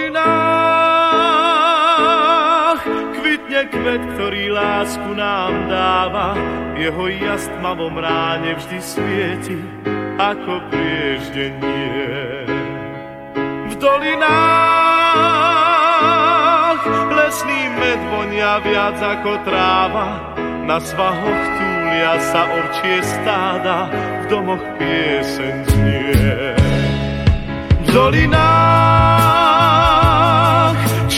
dolinách kvitne kvet, ktorý lásku nám dáva. Jeho jas tmavom ráne vždy svieti, ako prieždenie. V dolinách lesný med vonia viac ako tráva, na svahoch túlia sa orčie stáda, v domoch pieseň znie. V dolinách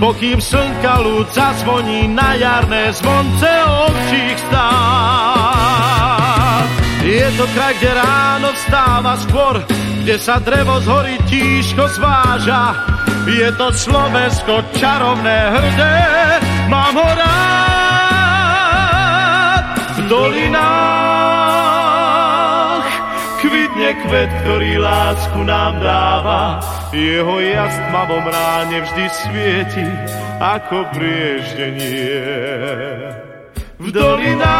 pokým slnka ľud zazvoní na jarné zvonce ovčích stát. Je to kraj, kde ráno vstáva skôr, kde sa drevo z hory tížko zváža. Je to Slovensko čarovné hrdé, mám ho rád v dolinách. Kvet, ktorý lásku nám dáva, jeho jas tmavom ráne vždy svieti ako prieždenie. V dolinách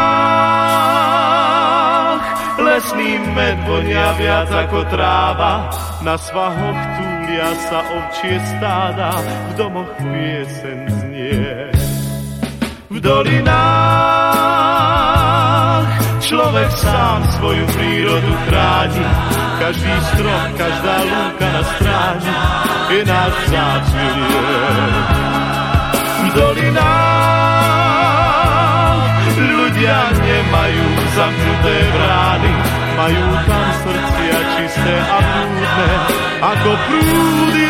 lesný med vonia viac ako tráva, na svahoch túlia sa ovčie stáda, v domoch piesen znie. V dolinách človek sám svoju prírodu chráni, každý strom, každá lúka na stráni je náš vzácný V dolinách ľudia nemajú zamknuté brány, majú tam srdcia čisté a prúdne, ako prúdy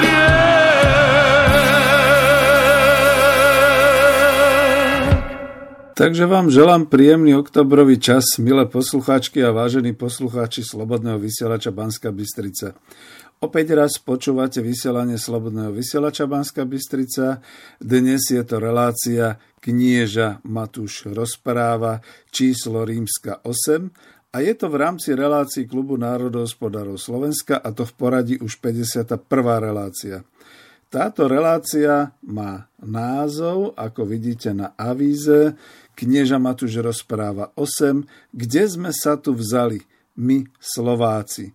Takže vám želám príjemný oktobrový čas, milé poslucháčky a vážení poslucháči Slobodného vysielača Banska Bystrica. Opäť raz počúvate vysielanie Slobodného vysielača Banska Bystrica. Dnes je to relácia Knieža Matúš rozpráva číslo rímska 8 a je to v rámci relácií Klubu národohospodárov Slovenska a to v poradí už 51. relácia. Táto relácia má názov, ako vidíte na avíze, Knieža Matúš rozpráva 8, kde sme sa tu vzali, my Slováci.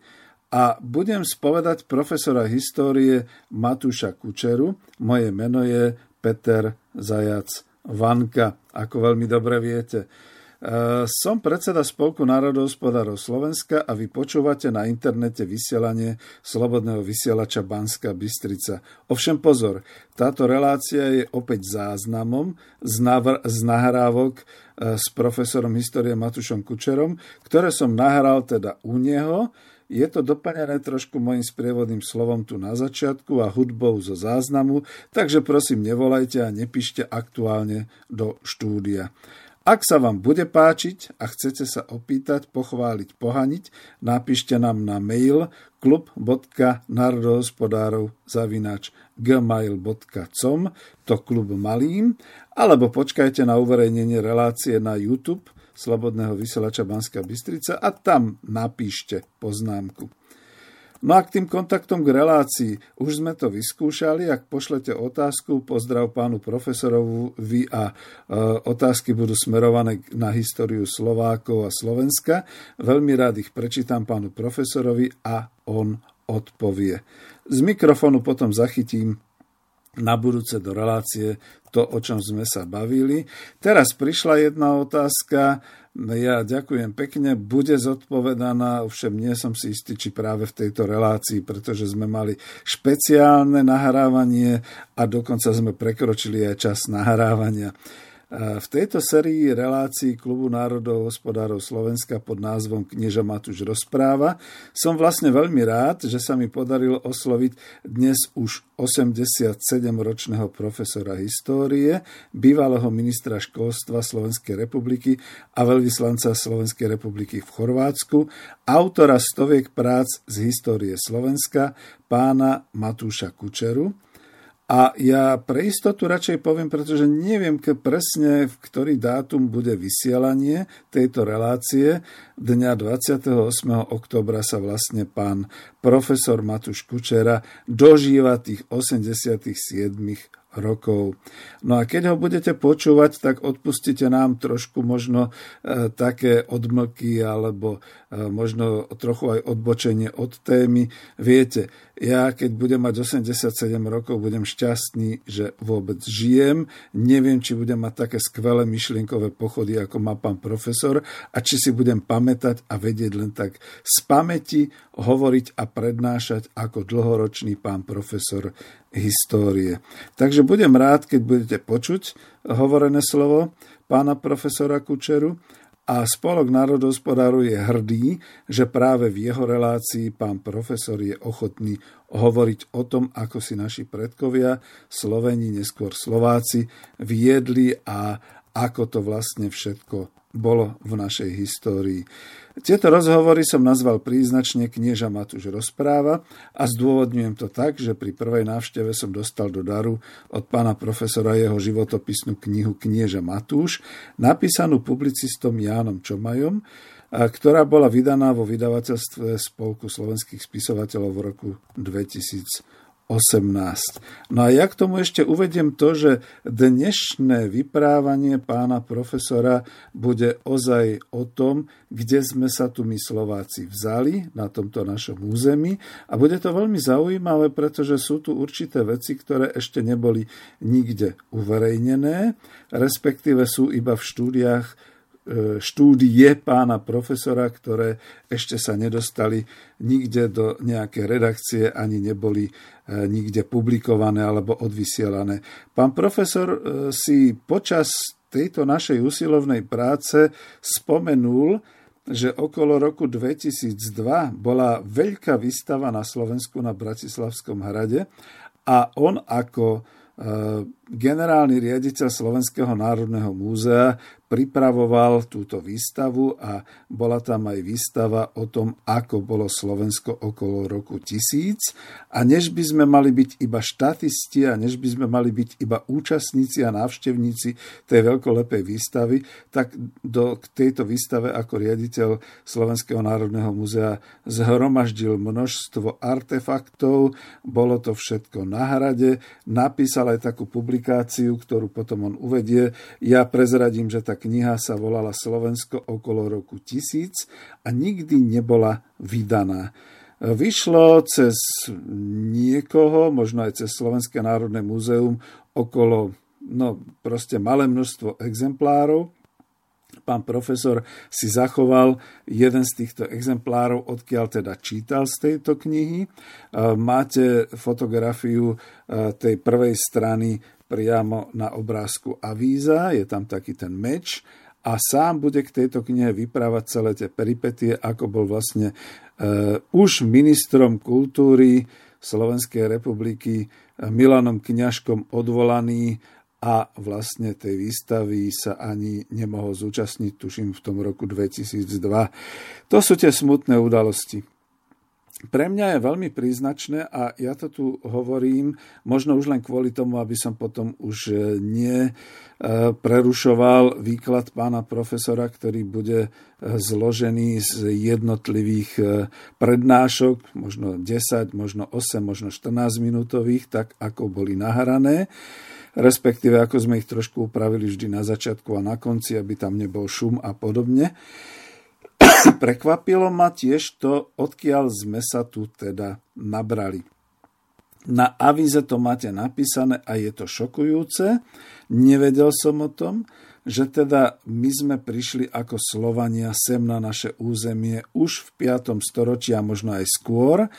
A budem spovedať profesora histórie Matúša Kučeru. Moje meno je Peter Zajac Vanka, ako veľmi dobre viete. Eh, som predseda Spolku národohospodárov Slovenska a vy počúvate na internete vysielanie Slobodného vysielača Banska Bystrica. Ovšem pozor, táto relácia je opäť záznamom z, navr- z nahrávok eh, s profesorom histórie Matušom Kučerom, ktoré som nahral teda u neho. Je to doplnené trošku mojim sprievodným slovom tu na začiatku a hudbou zo záznamu, takže prosím nevolajte a nepíšte aktuálne do štúdia. Ak sa vám bude páčiť a chcete sa opýtať, pochváliť, pohaniť, napíšte nám na mail klub.narodohospodárov zavinač gmail.com to klub malým, alebo počkajte na uverejnenie relácie na YouTube Slobodného vysielača Banska Bystrica a tam napíšte poznámku. No a k tým kontaktom k relácii, už sme to vyskúšali, ak pošlete otázku, pozdrav pánu profesorovu, vy a e, otázky budú smerované na históriu Slovákov a Slovenska. Veľmi rád ich prečítam pánu profesorovi a on odpovie. Z mikrofónu potom zachytím na budúce do relácie to, o čom sme sa bavili. Teraz prišla jedna otázka, ja ďakujem pekne, bude zodpovedaná, ovšem nie som si istý, či práve v tejto relácii, pretože sme mali špeciálne nahrávanie a dokonca sme prekročili aj čas nahrávania. V tejto sérii relácií Klubu národov hospodárov Slovenska pod názvom Knieža Matúš rozpráva som vlastne veľmi rád, že sa mi podarilo osloviť dnes už 87-ročného profesora histórie, bývalého ministra školstva Slovenskej republiky a veľvyslanca Slovenskej republiky v Chorvátsku, autora stoviek prác z histórie Slovenska, pána Matúša Kučeru, A ja pre istotu radšej poviem, pretože neviem ke presne, v ktorý dátum bude vysielanie tejto relácie. Dňa 28. oktobra sa vlastne pán profesor Matúš Kučera dožíva tých 87 rokov. No a keď ho budete počúvať, tak odpustite nám trošku možno e, také odmlky alebo e, možno trochu aj odbočenie od témy. Viete, ja keď budem mať 87 rokov, budem šťastný, že vôbec žijem. Neviem, či budem mať také skvelé myšlienkové pochody, ako má pán profesor a či si budem pamätať a vedieť len tak z pamäti hovoriť a prednášať ako dlhoročný pán profesor histórie. Takže budem rád, keď budete počuť hovorené slovo pána profesora Kučeru a Spolok národospodáru je hrdý, že práve v jeho relácii pán profesor je ochotný hovoriť o tom, ako si naši predkovia, Sloveni, neskôr Slováci, viedli a ako to vlastne všetko bolo v našej histórii. Tieto rozhovory som nazval príznačne Knieža Matúš rozpráva a zdôvodňujem to tak, že pri prvej návšteve som dostal do daru od pána profesora jeho životopisnú knihu Knieža Matúš, napísanú publicistom Jánom Čomajom, ktorá bola vydaná vo vydavateľstve Spolku slovenských spisovateľov v roku 2000. 18. No a ja k tomu ešte uvediem to, že dnešné vyprávanie pána profesora bude ozaj o tom, kde sme sa tu my Slováci vzali na tomto našom území a bude to veľmi zaujímavé, pretože sú tu určité veci, ktoré ešte neboli nikde uverejnené, respektíve sú iba v štúdiách štúdie pána profesora, ktoré ešte sa nedostali nikde do nejakej redakcie, ani neboli e, nikde publikované alebo odvysielané. Pán profesor e, si počas tejto našej usilovnej práce spomenul, že okolo roku 2002 bola veľká výstava na Slovensku na Bratislavskom hrade a on ako generálny riaditeľ Slovenského národného múzea pripravoval túto výstavu a bola tam aj výstava o tom, ako bolo Slovensko okolo roku 1000. A než by sme mali byť iba štatisti a než by sme mali byť iba účastníci a návštevníci tej veľkolepej výstavy, tak do tejto výstave ako riaditeľ Slovenského národného múzea zhromaždil množstvo artefaktov, bolo to všetko na hrade, napísal aj takú publikáciu, ktorú potom on uvedie. Ja prezradím, že tá kniha sa volala Slovensko okolo roku 1000 a nikdy nebola vydaná. Vyšlo cez niekoho, možno aj cez Slovenské národné múzeum, okolo no, proste malé množstvo exemplárov. Pán profesor si zachoval jeden z týchto exemplárov, odkiaľ teda čítal z tejto knihy. Máte fotografiu tej prvej strany priamo na obrázku avíza, je tam taký ten meč a sám bude k tejto knihe vyprávať celé tie peripetie, ako bol vlastne uh, už ministrom kultúry Slovenskej republiky uh, Milanom Kňažkom odvolaný a vlastne tej výstavy sa ani nemohol zúčastniť, tuším, v tom roku 2002. To sú tie smutné udalosti. Pre mňa je veľmi príznačné a ja to tu hovorím možno už len kvôli tomu, aby som potom už e, nie e, prerušoval výklad pána profesora, ktorý bude e, zložený z jednotlivých prednášok, možno 10, možno 8, možno 14 minútových, tak ako boli nahrané respektíve ako sme ich trošku upravili vždy na začiatku a na konci, aby tam nebol šum a podobne. Prekvapilo ma tiež to, odkiaľ sme sa tu teda nabrali. Na avíze to máte napísané a je to šokujúce. Nevedel som o tom, že teda my sme prišli ako Slovania sem na naše územie už v 5. storočí a možno aj skôr,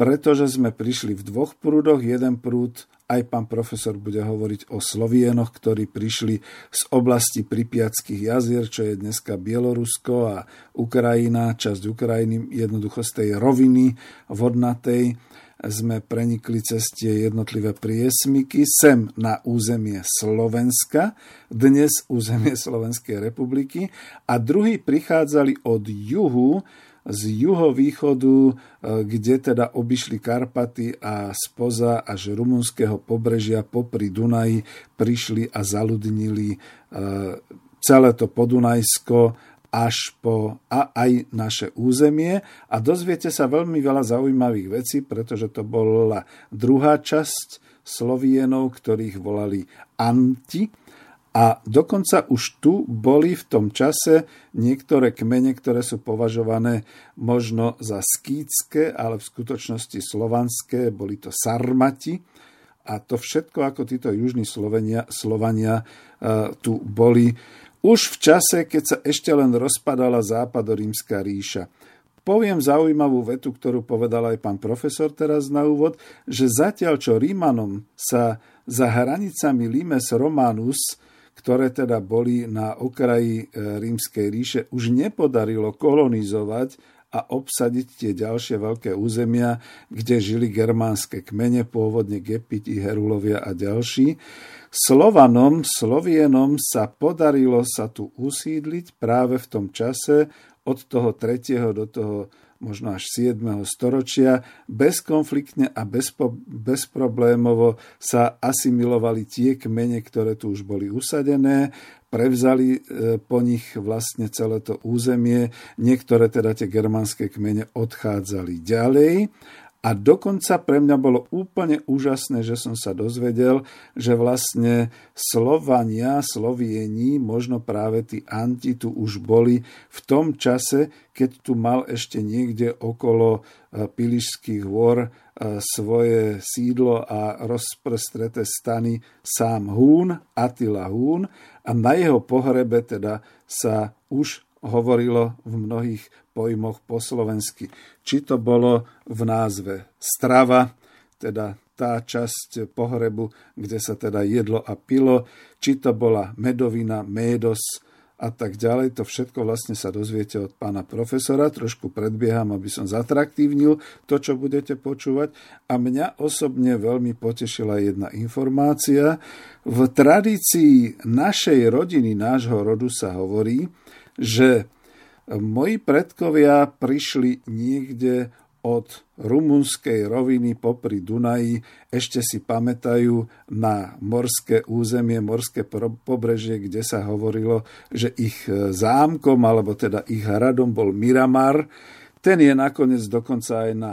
pretože sme prišli v dvoch prúdoch. Jeden prúd aj pán profesor bude hovoriť o Slovienoch, ktorí prišli z oblasti Pripiatských jazier, čo je dneska Bielorusko a Ukrajina, časť Ukrajiny, jednoducho z tej roviny vodnatej sme prenikli cez tie jednotlivé priesmiky sem na územie Slovenska, dnes územie Slovenskej republiky a druhí prichádzali od juhu z juhovýchodu, e, kde teda obišli Karpaty a spoza až rumunského pobrežia popri Dunaji prišli a zaludnili e, celé to Podunajsko až po a aj naše územie. A dozviete sa veľmi veľa zaujímavých vecí, pretože to bola druhá časť Slovienov, ktorých volali Anti, a dokonca už tu boli v tom čase niektoré kmene, ktoré sú považované možno za skýtske, ale v skutočnosti slovanské, boli to sarmati. A to všetko, ako títo južní Slovenia, Slovania uh, tu boli už v čase, keď sa ešte len rozpadala západorímska ríša. Poviem zaujímavú vetu, ktorú povedal aj pán profesor teraz na úvod, že zatiaľ čo Rímanom sa za hranicami Limes Romanus, ktoré teda boli na okraji e, rímskej ríše, už nepodarilo kolonizovať a obsadiť tie ďalšie veľké územia, kde žili germánske kmene, pôvodne Gepiti, Herulovia a ďalší, Slovanom, Slovienom sa podarilo sa tu usídliť práve v tom čase od toho 3. do toho možno až 7. storočia, bezkonfliktne a bezpo, bezproblémovo sa asimilovali tie kmene, ktoré tu už boli usadené, prevzali e, po nich vlastne celé to územie, niektoré teda tie germánske kmene odchádzali ďalej a dokonca pre mňa bolo úplne úžasné, že som sa dozvedel, že vlastne Slovania, Slovieni, možno práve tí anti tu už boli v tom čase, keď tu mal ešte niekde okolo e, Pilišských hôr e, svoje sídlo a rozprestreté stany sám Hún, Attila Hún. A na jeho pohrebe teda sa už hovorilo v mnohých pojmoch po slovensky. Či to bolo v názve strava, teda tá časť pohrebu, kde sa teda jedlo a pilo, či to bola medovina, médos a tak ďalej. To všetko vlastne sa dozviete od pána profesora. Trošku predbieham, aby som zatraktívnil to, čo budete počúvať. A mňa osobne veľmi potešila jedna informácia. V tradícii našej rodiny, nášho rodu sa hovorí, že moji predkovia prišli niekde od rumunskej roviny popri Dunaji, ešte si pamätajú na morské územie, morské pobrežie, kde sa hovorilo, že ich zámkom, alebo teda ich hradom bol Miramar. Ten je nakoniec dokonca aj na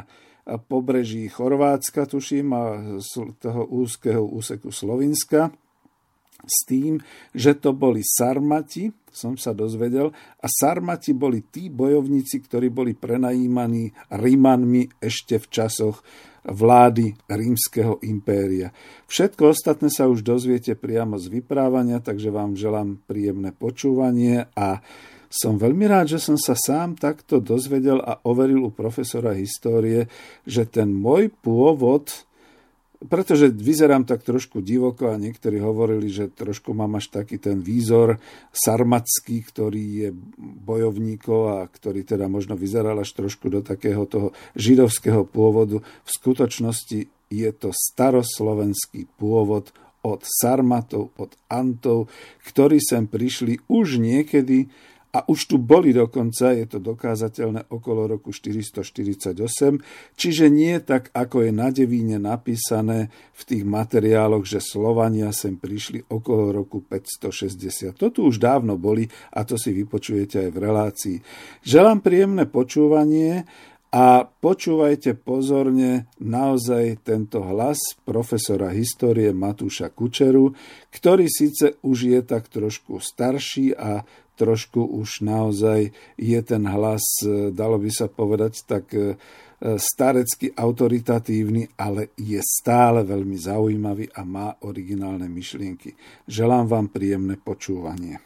pobreží Chorvátska, tuším, a toho úzkeho úseku Slovinska s tým, že to boli Sarmati, som sa dozvedel, a Sarmati boli tí bojovníci, ktorí boli prenajímaní Rímanmi ešte v časoch vlády rímskeho impéria. Všetko ostatné sa už dozviete priamo z vyprávania, takže vám želám príjemné počúvanie a som veľmi rád, že som sa sám takto dozvedel a overil u profesora histórie, že ten môj pôvod pretože vyzerám tak trošku divoko a niektorí hovorili, že trošku mám až taký ten výzor sarmatský, ktorý je bojovníkov a ktorý teda možno vyzeral až trošku do takého toho židovského pôvodu. V skutočnosti je to staroslovenský pôvod od Sarmatov, od Antov, ktorí sem prišli už niekedy a už tu boli dokonca, je to dokázateľné, okolo roku 448, čiže nie tak, ako je na Devíne napísané v tých materiáloch, že Slovania sem prišli okolo roku 560. To tu už dávno boli a to si vypočujete aj v relácii. Želám príjemné počúvanie a počúvajte pozorne naozaj tento hlas profesora histórie Matúša Kučeru, ktorý síce už je tak trošku starší a trošku už naozaj je ten hlas, e, dalo by sa povedať, tak e, starecky autoritatívny, ale je stále veľmi zaujímavý a má originálne myšlienky. Želám vám príjemné počúvanie.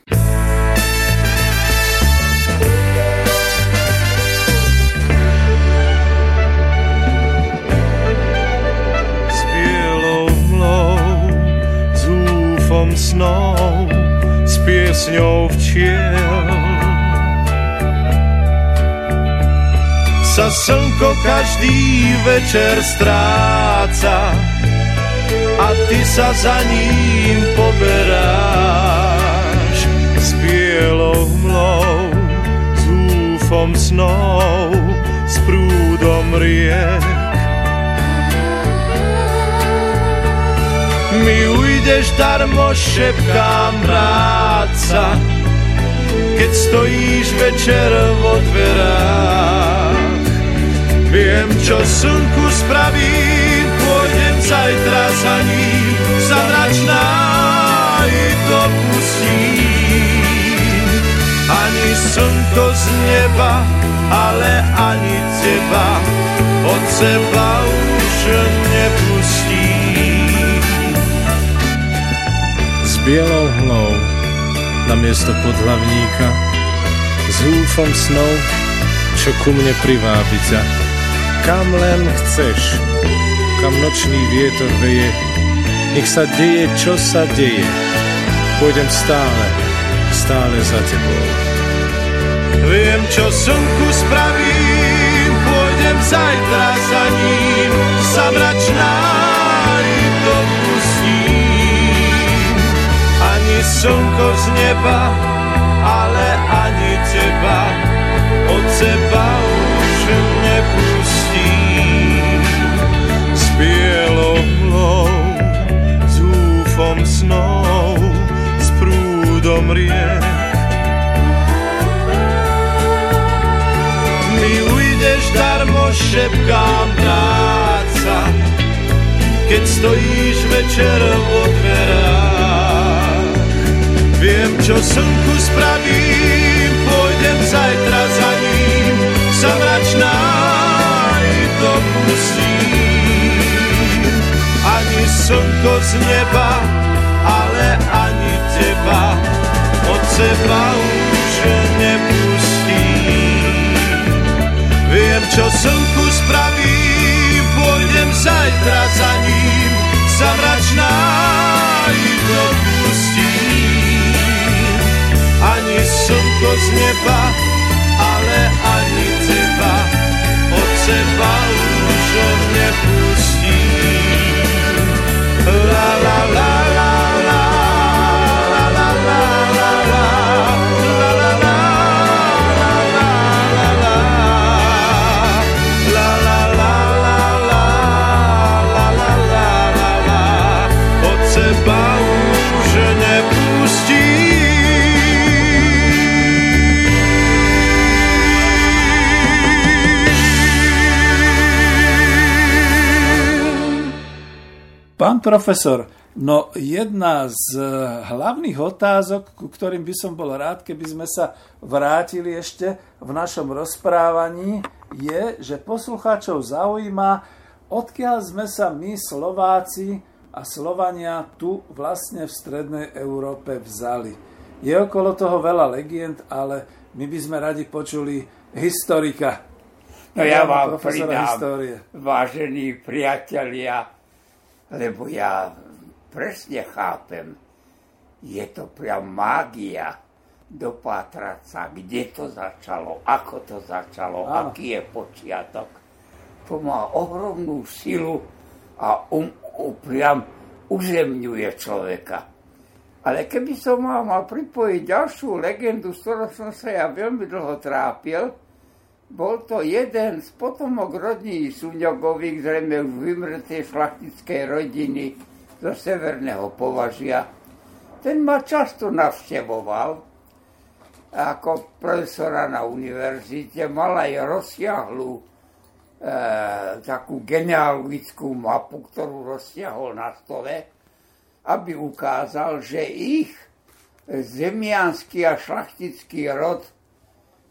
S bielou mlou, zúfom snou piesňou včiel. Sa slnko každý večer stráca a ty sa za ním poberáš s bielou mlou, zúfom snou, s prúdom riek. Mi ujdeš darmo, šepkám vráca, keď stojíš večer vo dverách. Viem, čo slnku spraví, pôjdem zajtra za ním, zamračná i dopustím. Ani slnko z neba, ale ani teba, od seba už nepustí. Bielou hlou na miesto podhlavníka, s húfom snov, čo ku mne privábi ťa. Kam len chceš, kam nočný vietor veje, nech sa deje, čo sa deje. Pôjdem stále, stále za tebou. Viem, čo slnku spravím, pôjdem zajtra za ním, sa slnko z neba, ale ani teba, od seba už nepustím. S bielou hlou, s húfom snou, s prúdom riek, darmo šepkám práca, keď stojíš večer vo dverách. Čo slnku spravím, pôjdem zajtra za ním, sa mračná i dopustím. Ani slnko z neba, ale ani teba, od seba už nepustím. Viem, čo slnku spraví, pôjdem zajtra za ním, sa mračná z neba, ale ani teba, od seba už nepustím. La la la Pán profesor, no jedna z hlavných otázok, ku ktorým by som bol rád, keby sme sa vrátili ešte v našom rozprávaní, je, že poslucháčov zaujíma, odkiaľ sme sa my, Slováci a Slovania, tu vlastne v strednej Európe vzali. Je okolo toho veľa legend, ale my by sme radi počuli historika. No ja vám pridám, histórie. vážení priatelia, lebo ja presne chápem, je to priam mágia dopátrať sa, kde to začalo, ako to začalo, Áno. aký je počiatok. To má ohromnú silu a um, um, priam uzemňuje človeka. Ale keby som mal, mal pripojiť ďalšiu legendu, s ktorou som sa ja veľmi dlho trápil, bol to jeden z potomok rodní Suňogových, zrejme už vymrtej šlachtickej rodiny zo severného považia. Ten ma často navštevoval ako profesora na univerzite. Mal aj rozsiahlu e, takú genealogickú mapu, ktorú rozsiahol na stole, aby ukázal, že ich zemianský a šlachtický rod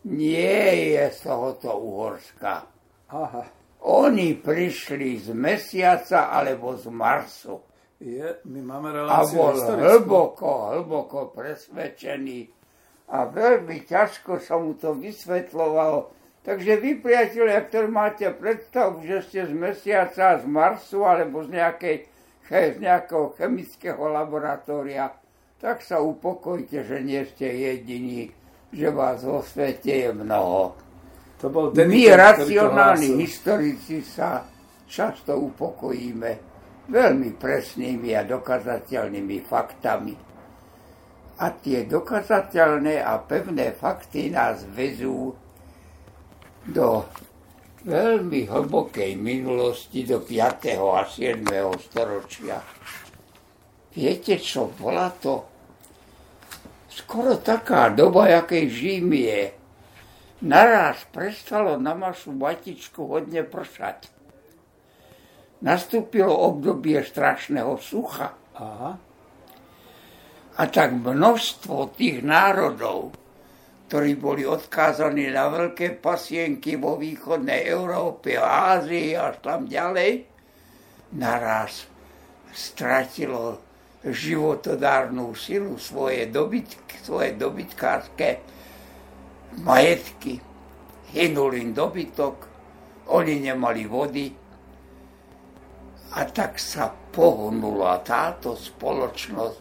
nie je z tohoto Uhorska. Aha. Oni prišli z mesiaca alebo z Marsu. Je, my máme a bol historickú. hlboko, hlboko presvedčený a veľmi ťažko sa mu to vysvetľovalo. Takže vy, priatelia, ktorí máte predstavu, že ste z mesiaca, z Marsu alebo z, nejakej, z nejakého chemického laboratória, tak sa upokojte, že nie ste jediní že vás vo svete je mnoho. To bol ten, My, racionálni historici, sa často upokojíme veľmi presnými a dokazateľnými faktami. A tie dokazateľné a pevné fakty nás vezú do veľmi hlbokej minulosti, do 5. a 7. storočia. Viete čo, bola to skoro taká doba, jakej žijeme. Naraz prestalo na našu matičku hodne pršať. Nastúpilo obdobie strašného sucha. Aha. A tak množstvo tých národov, ktorí boli odkázaní na veľké pasienky vo východnej Európe Ázii až tam ďalej, naraz stratilo životodárnu silu, svoje, dobytky, svoje dobytkárske majetky. Hynul im dobytok, oni nemali vody. A tak sa pohnula táto spoločnosť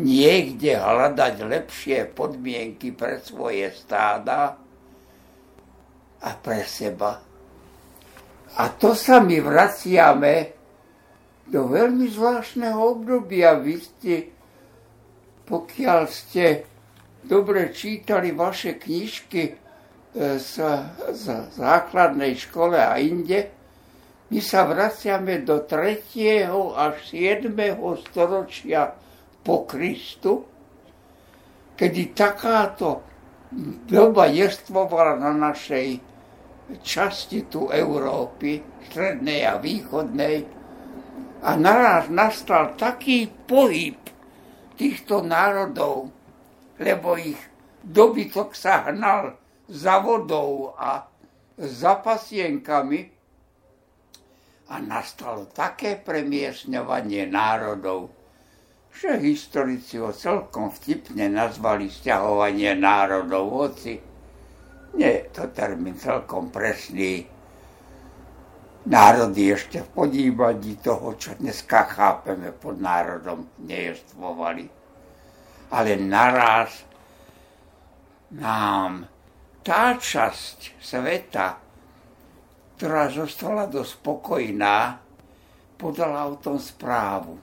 niekde hľadať lepšie podmienky pre svoje stáda a pre seba. A to sa my vraciame do veľmi zvláštneho obdobia. Vy ste, pokiaľ ste dobre čítali vaše knižky e, z, z základnej škole a inde, my sa vraciame do 3. až 7. storočia po Kristu, kedy takáto doba jestvovala na našej časti tu Európy, strednej a východnej, a naraz nastal taký pohyb týchto národov, lebo ich dobytok sa hnal za vodou a za pasienkami. A nastalo také premiesňovanie národov, že historici ho celkom vtipne nazvali stiahovanie národov, hoci nie je to termín celkom presný, národy ešte v podívaní toho, čo dneska chápeme pod národom, nejestvovali. Ale naraz nám tá časť sveta, ktorá zostala dosť spokojná, podala o tom správu.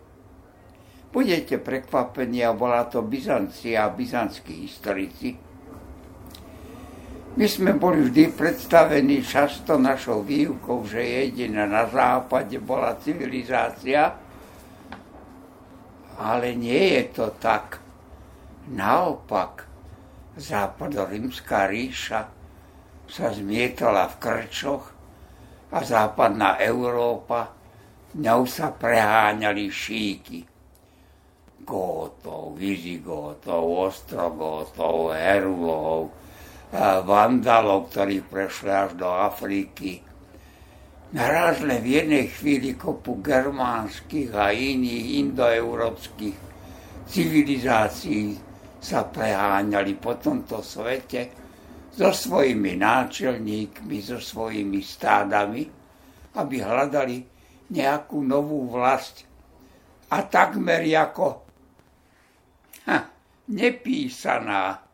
Budete prekvapení, a bola to Byzancia byzantskí historici, my sme boli vždy predstavení často našou výukou, že jediná na západe bola civilizácia, ale nie je to tak. Naopak, západorímska ríša sa zmietala v krčoch a západná Európa, ňou sa preháňali šíky. Gótov, Vizigótov, Ostrogótov, Herulov, vandalov, ktorí prešli až do Afriky. Narazle v jednej chvíli kopu germánskych a iných indoeurópskych civilizácií sa preháňali po tomto svete so svojimi náčelníkmi, so svojimi stádami, aby hľadali nejakú novú vlast. A takmer ako ha, nepísaná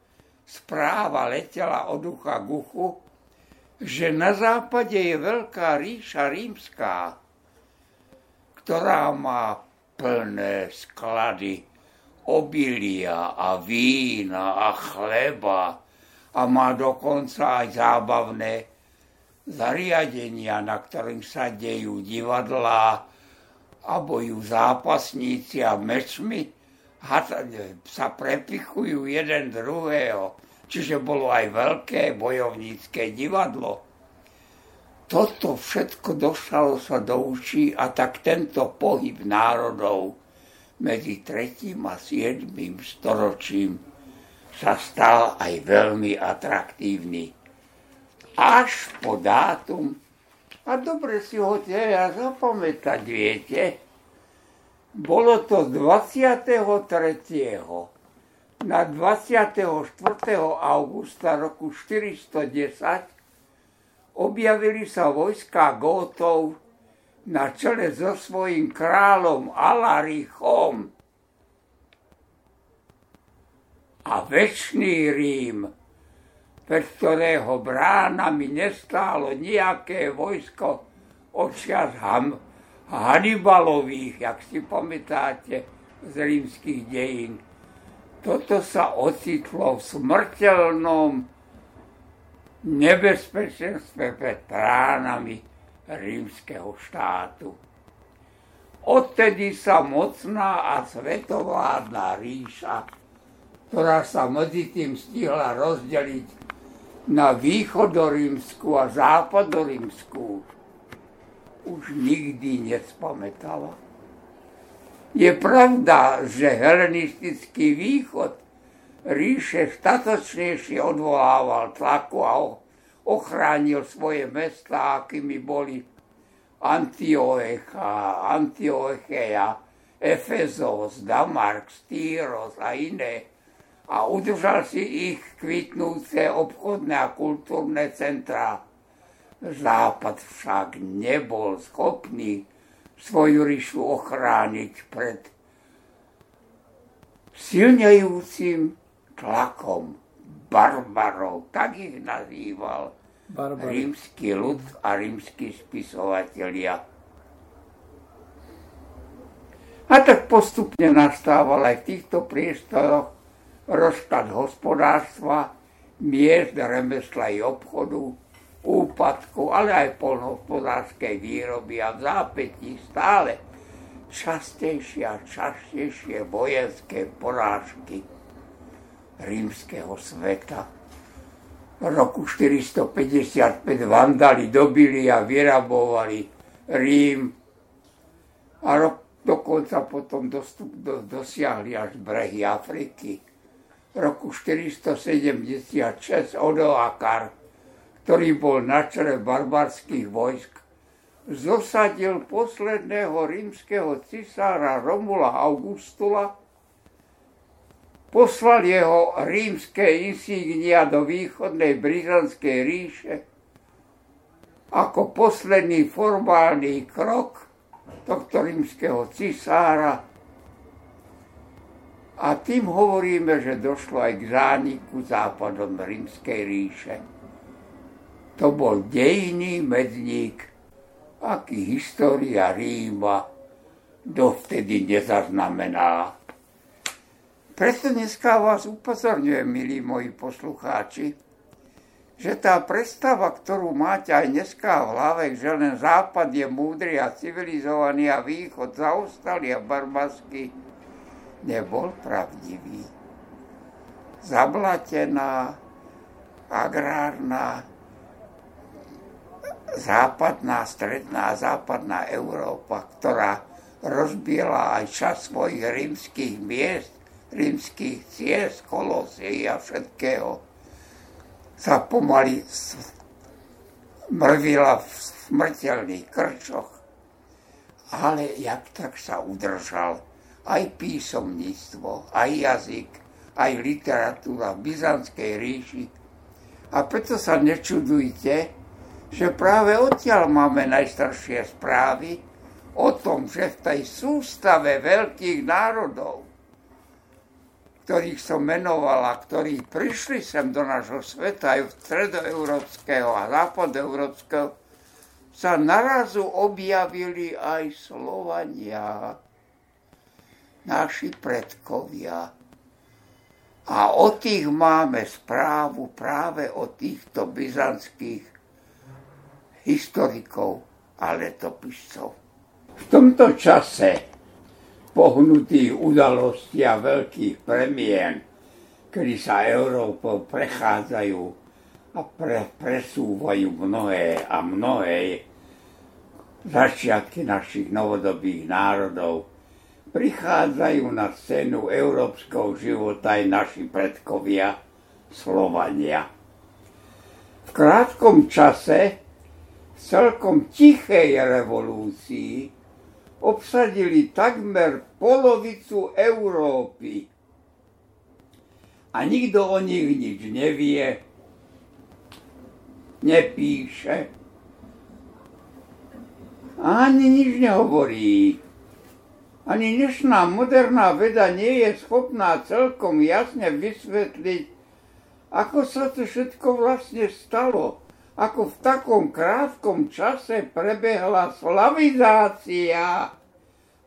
správa letela od ucha k uchu, že na západe je veľká ríša rímska, ktorá má plné sklady obilia a vína a chleba a má dokonca aj zábavné zariadenia, na ktorým sa dejú divadlá a bojujú zápasníci a mečmi sa prepichujú jeden druhého. Čiže bolo aj veľké bojovnícke divadlo. Toto všetko došlo sa do uší a tak tento pohyb národov medzi 3. a 7. storočím sa stal aj veľmi atraktívny. Až po dátum, a dobre si ho teda zapamätať, viete, bolo to 23. na 24. augusta roku 410 objavili sa vojska Gótov na čele so svojím kráľom Alarichom. A väčší Rím, pred ktorého bránami nestálo nejaké vojsko očias Ham, Hannibalových, jak si pamätáte z rímskych dejín. Toto sa ocitlo v smrteľnom nebezpečenstve pred tránami rímskeho štátu. Odtedy sa mocná a svetovládna ríša, ktorá sa medzi tým stihla rozdeliť na východorímsku a západorímsku, už nikdy nespamätala. Je pravda, že helenistický východ ríše statočnejšie odvolával tlaku a ochránil svoje mesta, akými boli Antiocha, Antiocheia, Efezos, Damark, Stýros a iné a udržal si ich kvitnúce obchodné a kultúrne centrá. Západ však nebol schopný svoju ríšu ochrániť pred silnejúcim tlakom barbarov, tak ich nazýval Barbary. rímsky ľud a rímsky spisovatelia. A tak postupne nastával aj v týchto priestoroch rozklad hospodárstva, miest, remesla i obchodu, úpadku, ale aj polnohospodárskej výroby a v zápätí stále častejšie a častejšie vojenské porážky rímskeho sveta. V roku 455 Vandali dobili a vyrabovali Rím a rok dokonca potom dostup, do, dosiahli až brehy Afriky. V roku 476 Odoakar, ktorý bol na čele barbarských vojsk, zosadil posledného rímskeho cisára Romula Augustula poslal jeho rímske insígnia do východnej Brizanskej ríše ako posledný formálny krok tohto rímskeho cisára. A tým hovoríme, že došlo aj k zániku západom rímskej ríše. To bol dejný medník, aký história Ríma dovtedy nezaznamenala. Preto dneska vás upozorňujem, milí moji poslucháči, že tá predstava, ktorú máte aj dneska v hlave, že len západ je múdry a civilizovaný a východ zaostalý a barbarský, nebol pravdivý. Zablatená, agrárna, západná, stredná, západná Európa, ktorá rozbiela aj čas svojich rímskych miest, rímskych ciest, kolosí a všetkého, sa pomaly mrvila v smrteľných krčoch. Ale jak tak sa udržal aj písomníctvo, aj jazyk, aj literatúra v Byzantskej ríši. A preto sa nečudujte, že práve odtiaľ máme najstaršie správy o tom, že v tej sústave veľkých národov ktorých som menovala, ktorí prišli sem do nášho sveta, aj stredoeurópskeho a západoeurópskeho, sa narazu objavili aj Slovania, naši predkovia. A o tých máme správu práve od týchto byzantských historikov a letopiscov. V tomto čase pohnutých udalostí a veľkých premien, kedy sa Európou prechádzajú a pre, presúvajú mnohé a mnohé začiatky našich novodobých národov, prichádzajú na scénu európskeho života aj naši predkovia Slovania. V krátkom čase, v celkom tichej revolúcii, obsadili takmer polovicu Európy. A nikto o nich nič nevie, nepíše, ani nič nehovorí. Ani dnešná moderná veda nie je schopná celkom jasne vysvetliť, ako sa to všetko vlastne stalo ako v takom krátkom čase prebehla slavizácia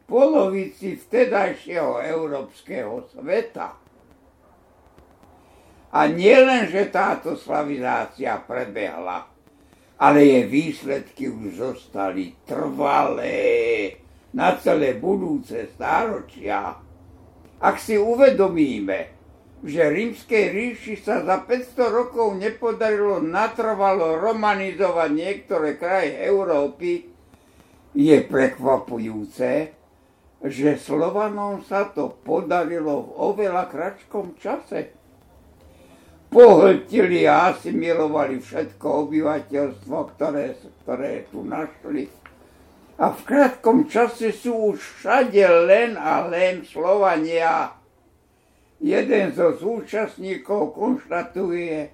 polovici vtedajšieho európskeho sveta. A nielen, že táto slavizácia prebehla, ale jej výsledky už zostali trvalé na celé budúce stáročia. Ak si uvedomíme, že rímskej ríši sa za 500 rokov nepodarilo natrvalo romanizovať niektoré kraje Európy, je prekvapujúce, že Slovanom sa to podarilo v oveľa kratškom čase pohltili a asimilovali všetko obyvateľstvo, ktoré, ktoré tu našli. A v krátkom čase sú už všade len a len Slovania. Jeden zo zúčastníkov konštatuje,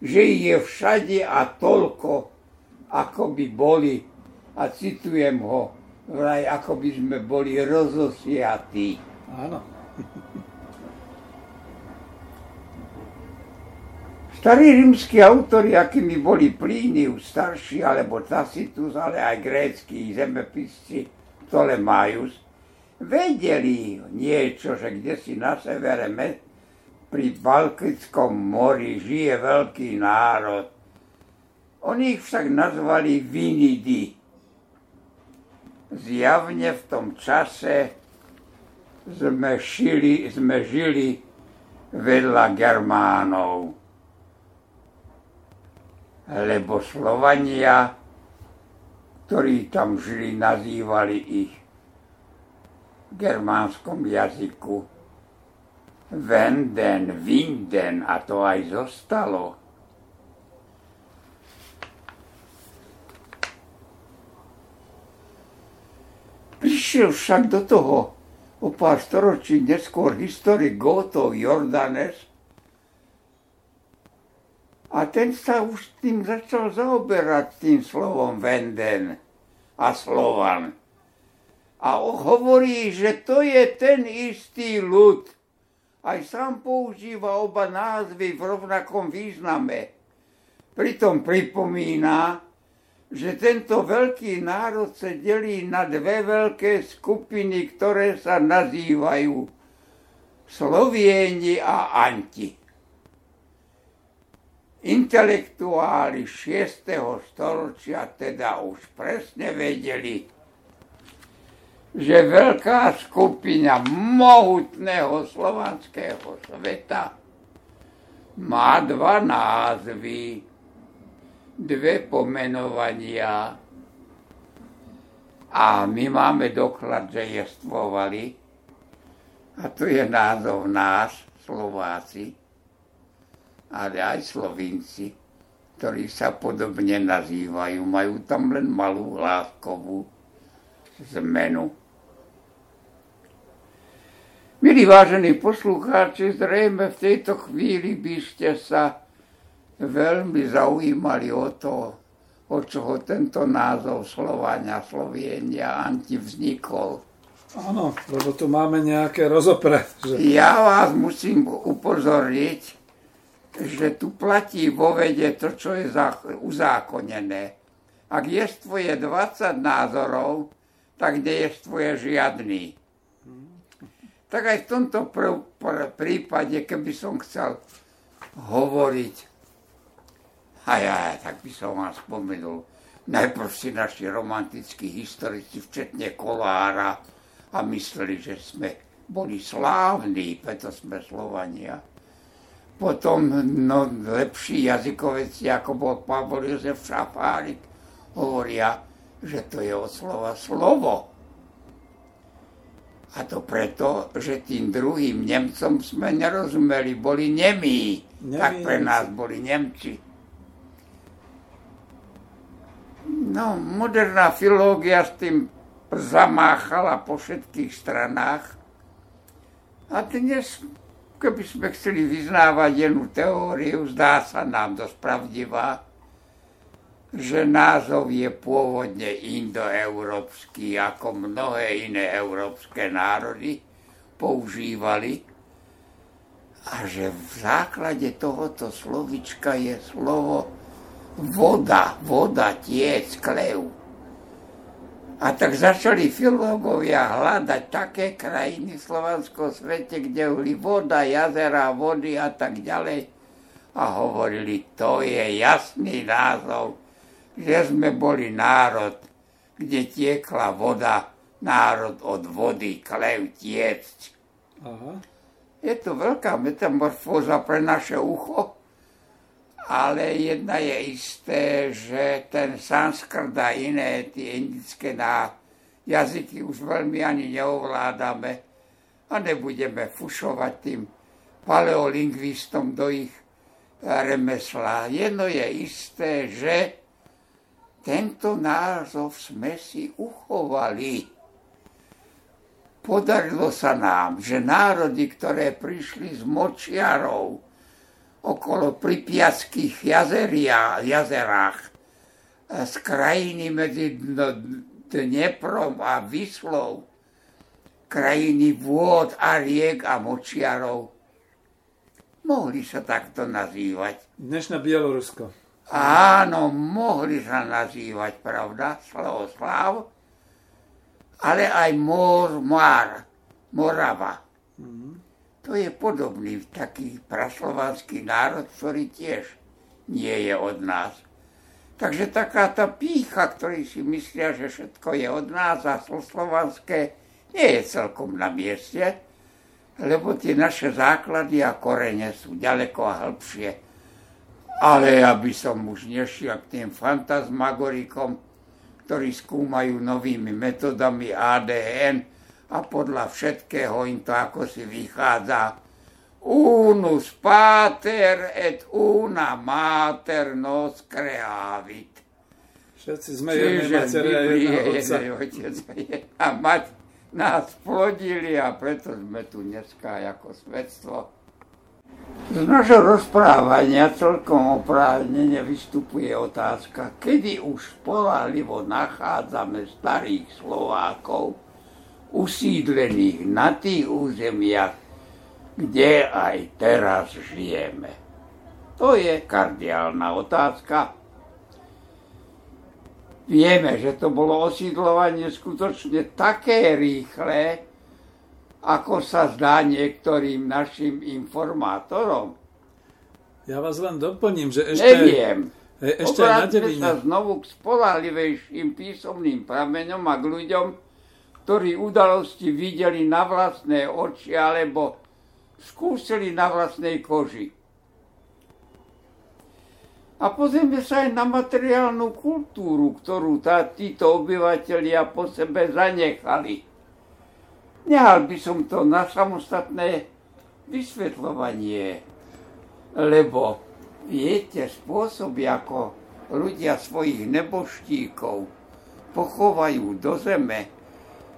že je všade a toľko, ako by boli. A citujem ho, vraj ako by sme boli rozosiatí. Áno. Starí rímsky autori, akými boli Plínius starší, alebo Tacitus, ale aj grécky zemepisci Ptolemaius, vedeli niečo, že kde si na severe pri Balkickom mori žije veľký národ. Oni ich však nazvali Vinidi. Zjavne v tom čase sme, šili, sme žili vedľa Germánov lebo Slovania, ktorí tam žili, nazývali ich germánskom jazyku Venden, Vinden a to aj zostalo. Prišiel však do toho o pár storočí neskôr historik Goto Jordanes, a ten sa už tým začal zaoberať tým slovom Venden a Slovan. A hovorí, že to je ten istý ľud. Aj sám používa oba názvy v rovnakom význame. Pritom pripomína, že tento veľký národ sa delí na dve veľké skupiny, ktoré sa nazývajú Slovieni a Anti intelektuáli 6. storočia teda už presne vedeli, že veľká skupina mohutného slovanského sveta má dva názvy, dve pomenovania. A my máme doklad, že jestvovali a to je názov nás, Slováci, ale aj Slovinci, ktorí sa podobne nazývajú, majú tam len malú hláskovú zmenu. Milí vážení poslucháči, zrejme v tejto chvíli by ste sa veľmi zaujímali o to, o čoho tento názov Slovania, Slovienia, Anti vznikol. Áno, lebo tu máme nejaké rozopre. Že... Ja vás musím upozorniť, že tu platí vo vede to, čo je uzákonené. Ak jestvuje 20 názorov, tak nejestvuje žiadny. Tak aj v tomto pr- pr- prípade, keby som chcel hovoriť, a ja, tak by som vám spomenul, najprv si naši romantickí historici, včetne Kolára, a mysleli, že sme boli slávni, preto sme Slovania potom no, lepší jazykoveci, ako bol Pavol Jozef Šafárik, hovoria, že to je od slova slovo. A to preto, že tým druhým Nemcom sme nerozumeli, boli nemí, Nemí tak pre nás boli Nemci. No, moderná filológia s tým zamáchala po všetkých stranách. A dnes Keby sme chceli vyznávať jednu teóriu, zdá sa nám dosť pravdivá, že názov je pôvodne indoeurópsky, ako mnohé iné európske národy používali, a že v základe tohoto slovička je slovo voda, voda, tiec, klev. A tak začali filológovia hľadať také krajiny v slovanskom svete, kde boli voda, jazera, vody a tak ďalej. a hovorili, to je jasný názov, že sme boli národ, kde tiekla voda, národ od vody, klev tiecť. Aha. Je to veľká metamorfóza pre naše ucho, ale jedna je isté, že ten sanskrt a iné tie indické ná, jazyky už veľmi ani neovládame a nebudeme fušovať tým paleolingvistom do ich remesla. Jedno je isté, že tento názov sme si uchovali. Podarilo sa nám, že národy, ktoré prišli z močiarov okolo pripiackých jazeria, jazerách, z krajiny medzi Dneprom a Vyslou, krajiny vôd a riek a močiarov, Mohli sa takto nazývať. Dnešné Bielorusko. Áno, mohli sa nazývať, pravda, Slavoslav, ale aj Mor, Mar, Morava. Mm-hmm. To je podobný taký praslovanský národ, ktorý tiež nie je od nás. Takže taká tá pícha, ktorí si myslia, že všetko je od nás a slovanské, nie je celkom na mieste lebo tie naše základy a korene sú ďaleko a hĺbšie. Ale aby som už nešiel k tým fantasmagorikom, ktorí skúmajú novými metodami ADN a podľa všetkého im to ako si vychádza. Unus pater et una mater nos creavit. Všetci sme jedné otca. Otec a mať nás plodili a preto sme tu dneska ako svedstvo. Z našho rozprávania celkom oprávnene vystupuje otázka, kedy už spolahlivo nachádzame starých Slovákov usídlených na tých územiach, kde aj teraz žijeme. To je kardiálna otázka, Vieme, že to bolo osídlovanie skutočne také rýchle, ako sa zdá niektorým našim informátorom. Ja vás len doplním, že ešte... Neviem. Ešte aj na sa znovu k spolahlivejším písomným prameňom a k ľuďom, ktorí udalosti videli na vlastné oči alebo skúsili na vlastnej koži. A pozrieme sa aj na materiálnu kultúru, ktorú tá, títo obyvateľia po sebe zanechali. Nehal by som to na samostatné vysvetľovanie, lebo viete, spôsoby, ako ľudia svojich neboštíkov pochovajú do zeme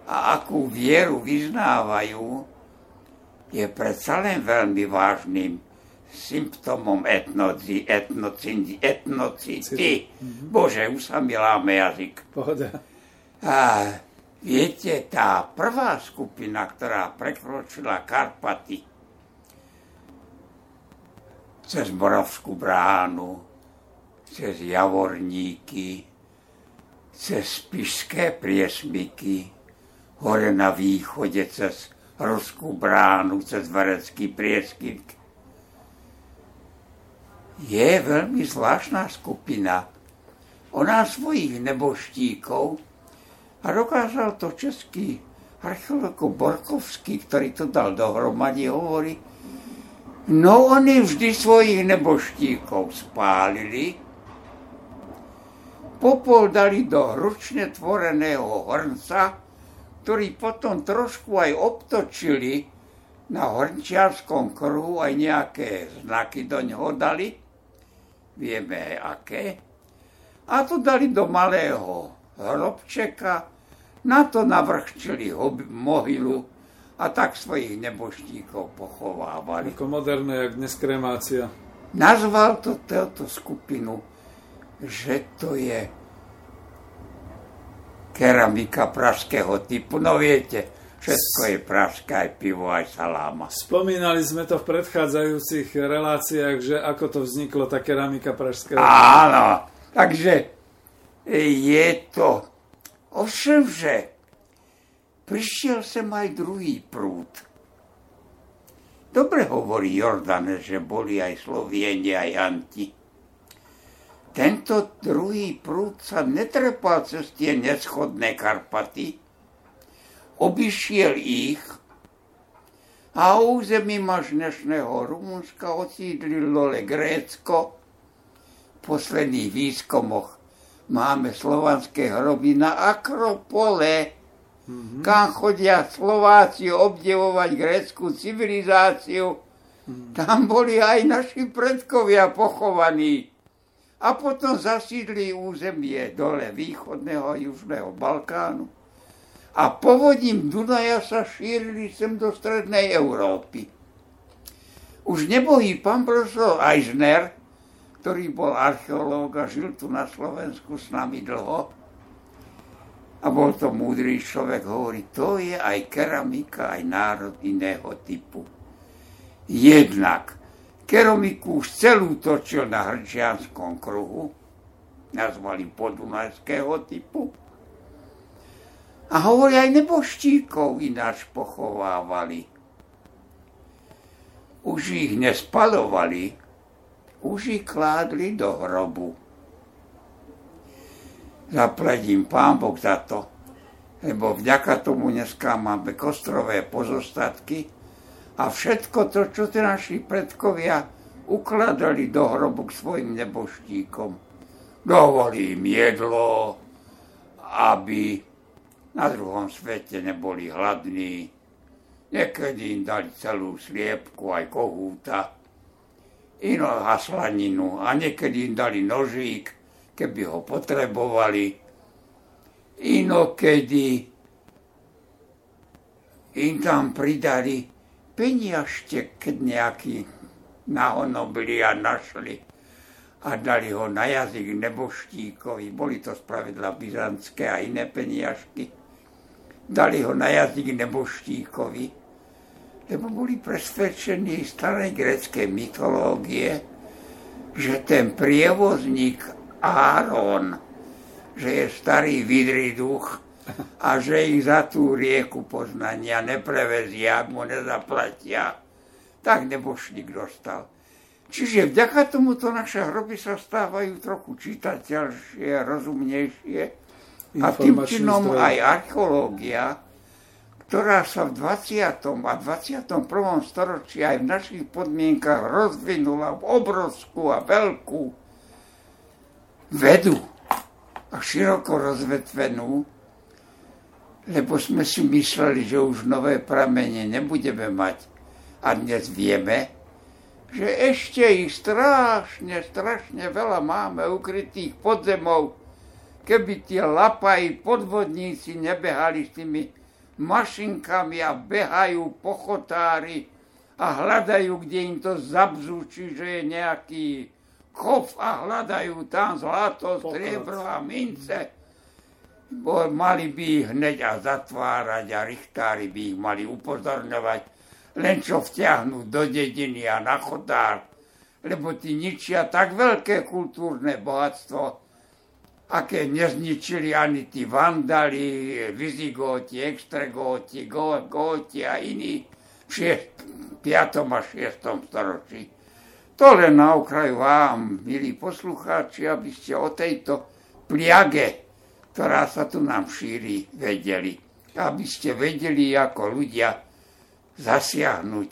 a akú vieru vyznávajú, je predsa len veľmi vážnym symptomom etnoci, etnoci, etnocity. Mm-hmm. Bože, už sa mi láme jazyk. Pohoda. A viete, tá prvá skupina, ktorá prekročila Karpaty cez Moravskú bránu, cez Javorníky, cez Spišské priesmyky, hore na východe cez Ruskú bránu, cez Varecký priesmyk, je veľmi zvláštna skupina. Ona svojich neboštíkov a dokázal to český archeolog Borkovský, ktorý to dal dohromady, hovorí, no oni vždy svojich neboštíkov spálili, popol dali do ručne tvoreného hrnca, ktorý potom trošku aj obtočili na hornčiarskom kruhu, aj nejaké znaky do ňoho dali vieme aké, a to dali do malého hrobčeka, na to navrchčili mohylu a tak svojich neboštíkov pochovávali. Ako moderné, jak dnes kremácia. Nazval to túto skupinu, že to je keramika pražského typu. No viete, Všetko je praška, aj pivo, aj saláma. Spomínali sme to v predchádzajúcich reláciách, že ako to vzniklo, tá keramika pražská. Áno, takže je to... Ovšem, že prišiel sem aj druhý prúd. Dobre hovorí Jordane, že boli aj Slovieni, aj Anti. Tento druhý prúd sa netrepal cez tie neschodné Karpaty, obišiel ich a o území máš dnešného Rumunska osídlilo Grécko. V posledných výskumoch máme slovanské hroby na Akropole, mm-hmm. kam chodia Slováci obdivovať grécku civilizáciu. Mm-hmm. Tam boli aj naši predkovia pochovaní. A potom zasídli územie dole východného a južného Balkánu a povodím Dunaja sa šírili sem do strednej Európy. Už nebohý pán profesor Eisner, ktorý bol archeológ a žil tu na Slovensku s nami dlho, a bol to múdry človek, hovorí, to je aj keramika, aj národ iného typu. Jednak keramiku už celú točil na hrčianskom kruhu, nazvali podunajského typu, a hovorí, aj neboštíkov ináč pochovávali. Už ich nespalovali, už ich kládli do hrobu. Zapledím pán Boh za to, lebo vďaka tomu dneska máme kostrové pozostatky a všetko to, čo tie naši predkovia ukladali do hrobu k svojim neboštíkom. Dovolím jedlo, aby na druhom svete neboli hladní. Niekedy im dali celú sliepku, aj kohúta, ino haslaninu a niekedy im dali nožík, keby ho potrebovali. Inokedy im tam pridali peniažte, keď nejaký nahonobili a našli a dali ho na jazyk neboštíkovi. Boli to spravedla byzantské a iné peniažky dali ho na jazyk neboštíkovi, lebo boli presvedčení starej greckej mytológie, že ten prievozník Áron, že je starý vidrý duch a že ich za tú rieku poznania neprevezia, ak mu nezaplatia, tak nebošník dostal. Čiže vďaka tomuto naše hroby sa stávajú trochu čitateľšie, rozumnejšie, a tým činom aj archeológia, ktorá sa v 20. a 21. storočí aj v našich podmienkach rozvinula v obrovskú a veľkú vedu a široko rozvetvenú, lebo sme si mysleli, že už nové pramene nebudeme mať. A dnes vieme, že ešte ich strašne, strašne veľa máme ukrytých pod zemou, keby tie lapají podvodníci nebehali s tými mašinkami a behajú pochotári a hľadajú, kde im to zabzú, čiže je nejaký chov a hľadajú tam zlato, striebro a mince. Bo mali by ich hneď a zatvárať a richtári by ich mali upozorňovať, len čo vťahnu do dediny a na chodár, lebo ti ničia tak veľké kultúrne bohatstvo, aké nezničili ani tí vandali, vizigóti, extregóti, góti a iní v 5. a 6. storočí. To len na okraju vám, milí poslucháči, aby ste o tejto pliage, ktorá sa tu nám šíri, vedeli. Aby ste vedeli, ako ľudia zasiahnuť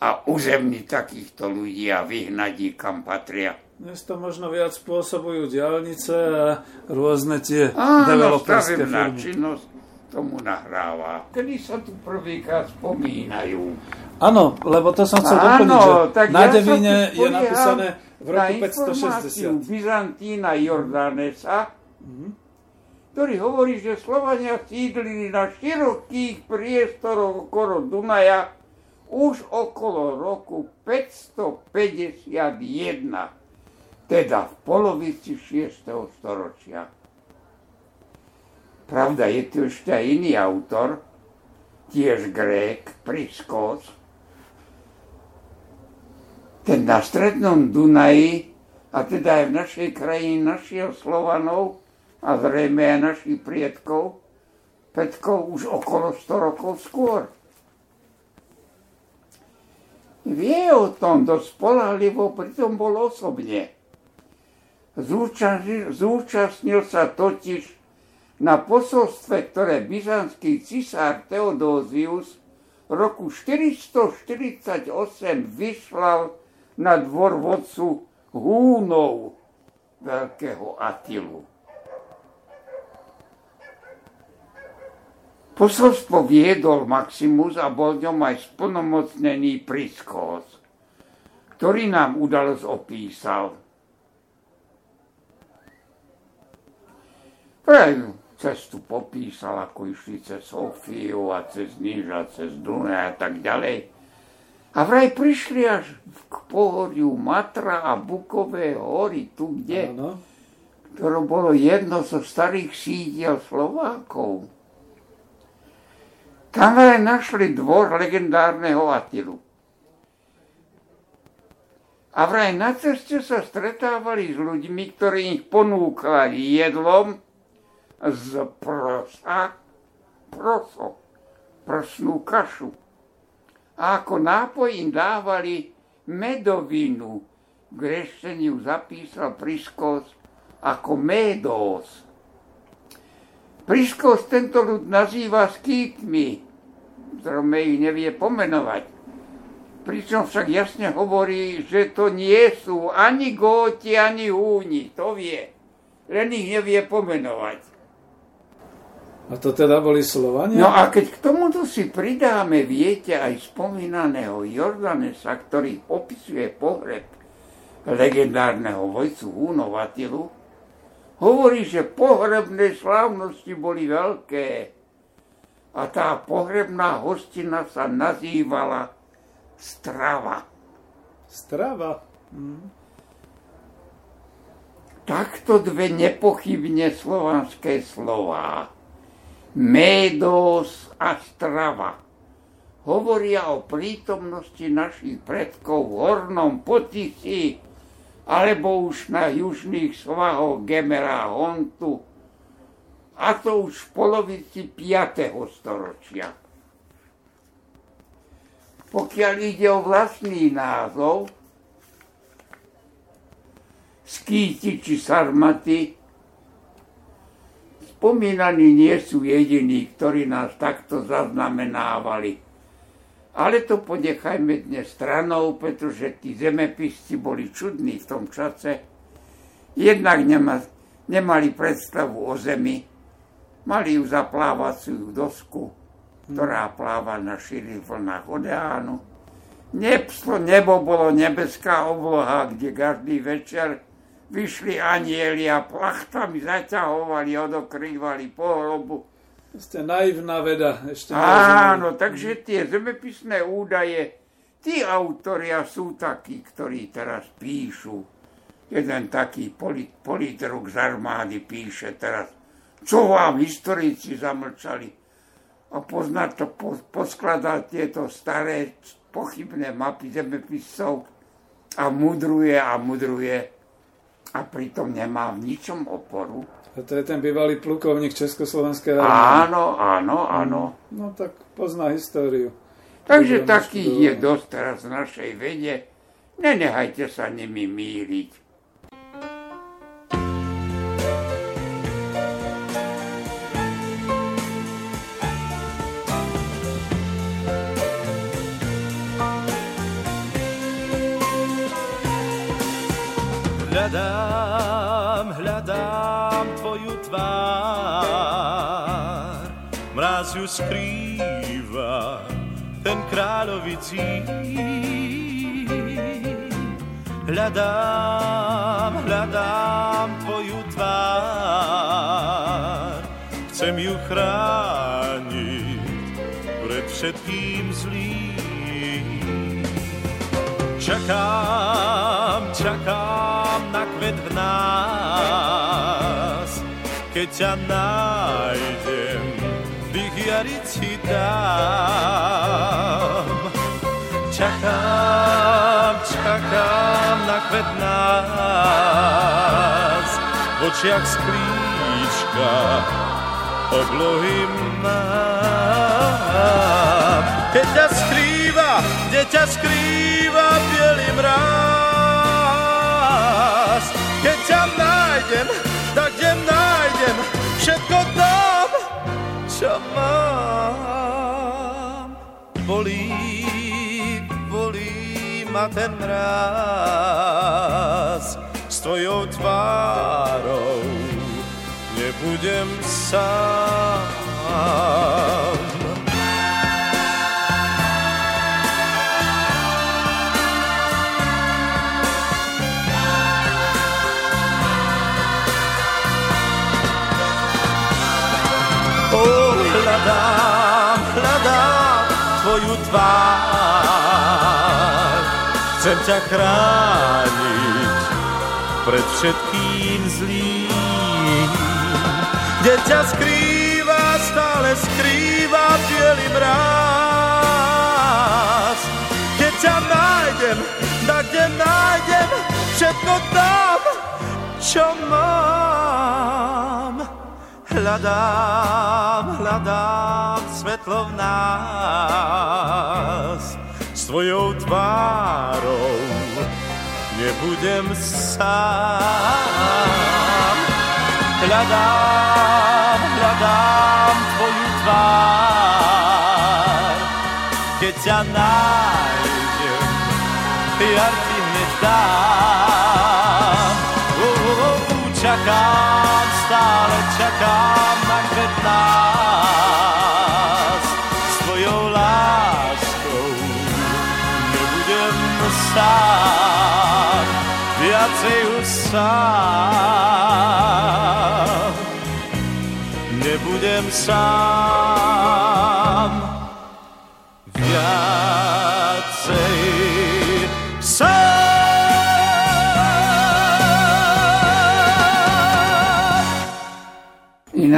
a uzemniť takýchto ľudí a vyhnať ich, kam patria. Dnes to možno viac spôsobujú diálnice a rôzne tie Áno, developerské firmy. činnosť tomu nahráva. Kedy sa tu prvýkrát spomínajú. Áno, lebo to som chcel doplniť, že tak na ja Devine je napísané v roku 560. Byzantína Jordánesa, mm-hmm. ktorý hovorí, že Slovania sídlili na širokých priestoroch okolo Dunaja už okolo roku 551 teda v polovici 6. storočia. Pravda, je tu ešte iný autor, tiež Grék, Priskos. Ten na strednom Dunaji, a teda aj v našej krajine našiel Slovanov a zrejme aj našich priedkov, Petkov už okolo 100 rokov skôr. Vie o tom dosť spolahlivo, pritom bol osobne. Zúčastnil, zúčastnil sa totiž na posolstve, ktoré byzantský cisár Teodózius roku 448 vyšlal na dvor vodcu Húnov, veľkého Atilu. Posolstvo viedol Maximus a bol ňom aj splnomocnený Priskos, ktorý nám udalosť opísal. Praj cestu popísal, ako išli cez Sofiu a cez Níža, cez Dunaj a tak ďalej. A vraj prišli až k pohoriu Matra a Bukové hory, tu kde, ano. ktoré bolo jedno zo starých sídiel Slovákov. Tam aj našli dvor legendárneho Atilu. A vraj na ceste sa stretávali s ľuďmi, ktorí ich ponúkali jedlom z prosa, proso, prsnú kašu. A ako nápoj im dávali medovinu. V grešteniu zapísal Priskos ako medos. Priskos tento ľud nazýva skýtmi, ktorome ich nevie pomenovať. Pričom však jasne hovorí, že to nie sú ani góti, ani húni. To vie. Len ich nevie pomenovať. A to teda boli Slovania? No a keď k tomuto si pridáme, viete, aj spomínaného Jordanesa, ktorý opisuje pohreb legendárneho vojcu Húnov Atilu, Hovorí, že pohrebné slávnosti boli veľké a tá pohrebná hostina sa nazývala Strava. Strava? Mm. Takto dve nepochybne slovanské slová. Médos a Strava hovoria o prítomnosti našich predkov v hornom potici alebo už na južných svahoch Gemera Hontu, a to už v polovici 5. storočia. Pokiaľ ide o vlastný názov, skýti či sarmaty, spomínaní nie sú jediní, ktorí nás takto zaznamenávali. Ale to ponechajme dnes stranou, pretože tí zemepisci boli čudní v tom čase. Jednak nema, nemali predstavu o zemi, mali ju za plávaciu dosku, ktorá pláva na širých vlnách oceánu. Nebo bolo nebeská obloha, kde každý večer vyšli anieli a plachtami zaťahovali, odokrývali pohrobu ste naivná veda. Ešte Áno, takže tie zemepisné údaje, tí autoria sú takí, ktorí teraz píšu. Jeden taký polit, politruk z armády píše teraz, čo vám historici zamlčali. A poznať to, po, poskladať tieto staré pochybné mapy zemepisov a mudruje a mudruje a pritom nemá v ničom oporu. A to je ten bývalý plukovník Československej armády. Áno, áno, áno. No, no tak pozná históriu. Takže takých je dosť teraz v našej vede. Nenehajte sa nimi míriť. Hľadám, hľadám tvoju tvár. Mráz ju skrýva ten kráľovicí. Hľadám, hľadám tvoju tvár. Chcem ju chrániť pred všetkým zlým. Čakám, čakám nás keď ťa nájdem, vychiariť si dám. Čakám, čakám na kvet nás, v očiach sklíčka oblohy mám. Keď ťa skrýva kde ťa skrýva bielý mráz. Nájdem, tak kde nájdem všetko tam, čo mám. Bolí, bolí ma ten mráz s tvojou tvárou. Nebudem sám. Tvoju tvár. Chcem ťa chrániť pred všetkým zlým. Kde ťa skrýva, stále skrýva bielý mráz. Keď ťa nájdem, tak kde nájdem všetko tam, čo mám. Hľadám, hľadám svetlo v nás s tvojou tvárou nebudem sám. Hľadám, hľadám tvoju tvár, keď ťa nájdem, ja ti hneď dám. Uh, uh, uh, čakám, stále čakám na kvet nás. S tvojou láskou nebudem sám, viacej už sám. Nebudem sám,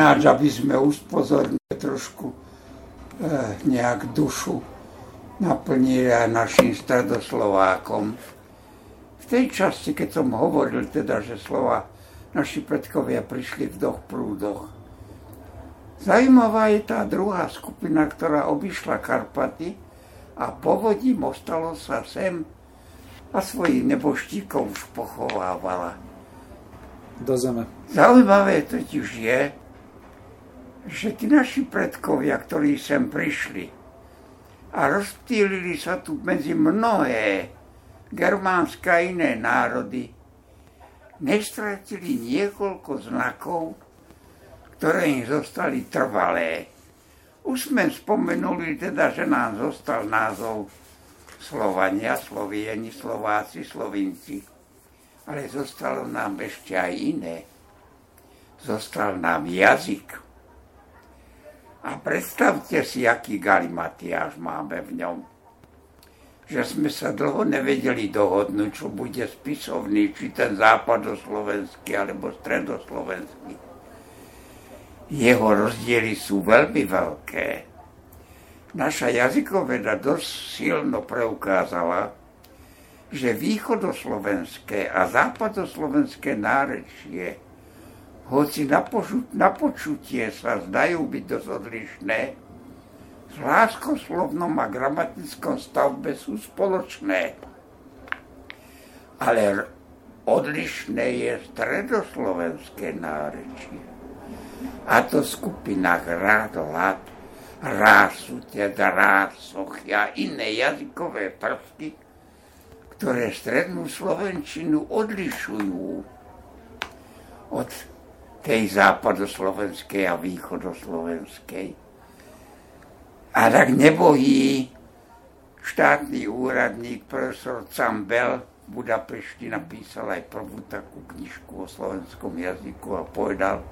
ináč, aby sme uspozornili trošku eh, nejak dušu naplnili aj našim stredoslovákom. V tej časti, keď som hovoril teda, že slova naši predkovia prišli v doch prúdoch. Zajímavá je tá druhá skupina, ktorá obišla Karpaty a povodím ostalo sa sem a svojich neboštíkov už pochovávala. Do zeme. Zaujímavé totiž je, že tí naši predkovia, ktorí sem prišli a rozptýlili sa tu medzi mnohé germánske a iné národy, nestratili niekoľko znakov, ktoré im zostali trvalé. Už sme spomenuli teda, že nám zostal názov Slovania, Slovieni, Slováci, Slovinci. Ale zostalo nám ešte aj iné. Zostal nám jazyk. A predstavte si, aký galimatiáž máme v ňom. Že sme sa dlho nevedeli dohodnúť, čo bude spisovný, či ten západoslovenský alebo stredoslovenský. Jeho rozdiely sú veľmi veľké. Naša jazykoveda dosť silno preukázala, že východoslovenské a západoslovenské nárečie hoci na, požu, na počutie sa zdajú byť dosť odlišné, v láskoslovnom a gramatickom stavbe sú spoločné. Ale odlišné je stredoslovenské nárečie. A to v skupinách rád, lad, rásu, teda rásoch a iné jazykové prvky, ktoré strednú slovenčinu odlišujú od tej západoslovenskej a východoslovenskej. A tak nebohý štátny úradník profesor Cambel v Budapešti napísal aj prvú takú knižku o slovenskom jazyku a povedal,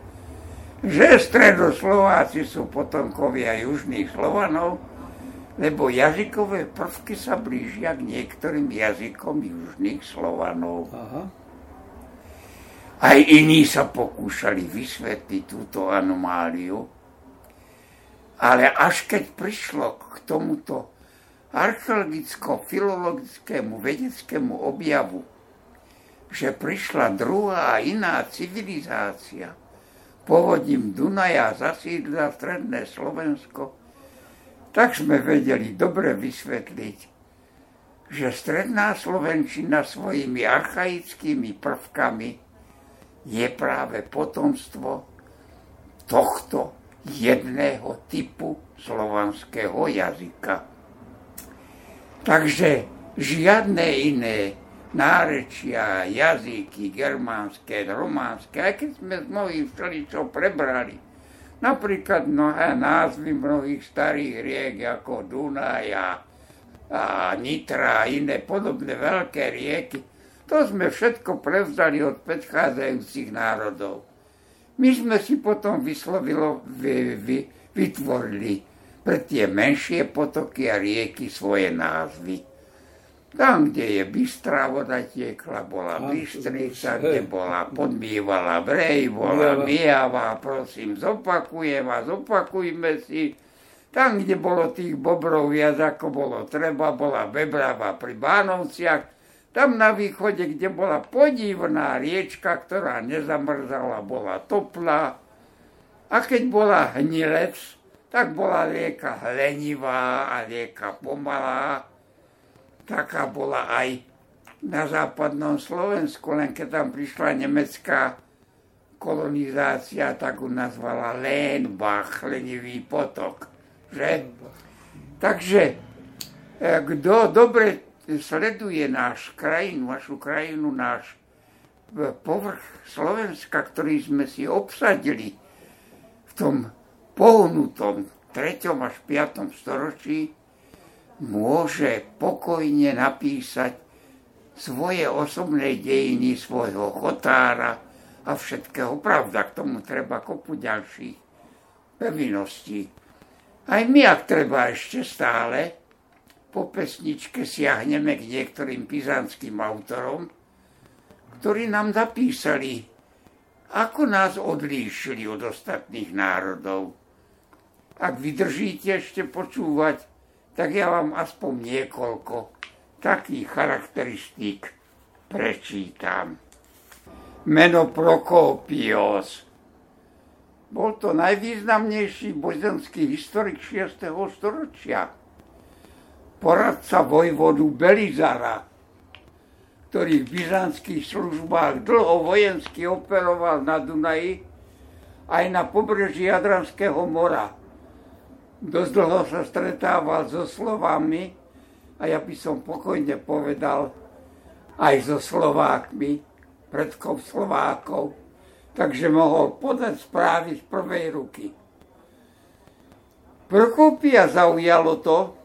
že stredoslováci sú potomkovia južných Slovanov, lebo jazykové prvky sa blížia k niektorým jazykom južných Slovanov. Aha. Aj iní sa pokúšali vysvetliť túto anomáliu, ale až keď prišlo k tomuto archeologicko-filologickému vedeckému objavu, že prišla druhá iná civilizácia, povodím Dunaja zasídla stredné Slovensko, tak sme vedeli dobre vysvetliť, že stredná Slovenčina svojimi archaickými prvkami je práve potomstvo tohto jedného typu slovanského jazyka. Takže žiadne iné nárečia, jazyky, germánske, románske, aj keď sme z mnohých všeličo prebrali. Napríklad mnohé názvy mnohých starých riek, ako Dunaj a, a Nitra a iné podobné veľké rieky, to sme všetko prevzali od predchádzajúcich národov. My sme si potom vyslovilo, vy, vy, vytvorili pre tie menšie potoky a rieky svoje názvy. Tam, kde je bystrá voda tiekla, bola Bystrica, kde bola podmývala Brej, bola Mijava, prosím, zopakujem a zopakujme si. Tam, kde bolo tých bobrov viac ako bolo treba, bola Bebrava pri Bánovciach. Tam na východe, kde bola podivná riečka, ktorá nezamrzala, bola toplá. A keď bola hnilec, tak bola rieka hlenivá a rieka pomalá taká bola aj na západnom Slovensku, len keď tam prišla nemecká kolonizácia, tak ju nazvala Lénbach, lenivý potok. Že? Takže e, kto dobre sleduje náš krajinu, našu krajinu, náš e, povrch Slovenska, ktorý sme si obsadili v tom pohnutom 3. až 5. storočí, môže pokojne napísať svoje osobné dejiny svojho chotára a všetkého. Pravda, k tomu treba kopu ďalších pevinností. Aj my, ak treba ešte stále, po pesničke siahneme k niektorým pizanským autorom, ktorí nám zapísali, ako nás odlíšili od ostatných národov. Ak vydržíte ešte počúvať, tak ja vám aspoň niekoľko takých charakteristík prečítam. Meno Prokópios. Bol to najvýznamnejší bozenský historik 6. storočia. Poradca vojvodu Belizara, ktorý v byzantských službách dlho vojensky operoval na Dunaji aj na pobreží Jadranského mora dosť dlho sa stretával so slovami a ja by som pokojne povedal aj so Slovákmi, predkov Slovákov, takže mohol podať správy z prvej ruky. Prokopia zaujalo to,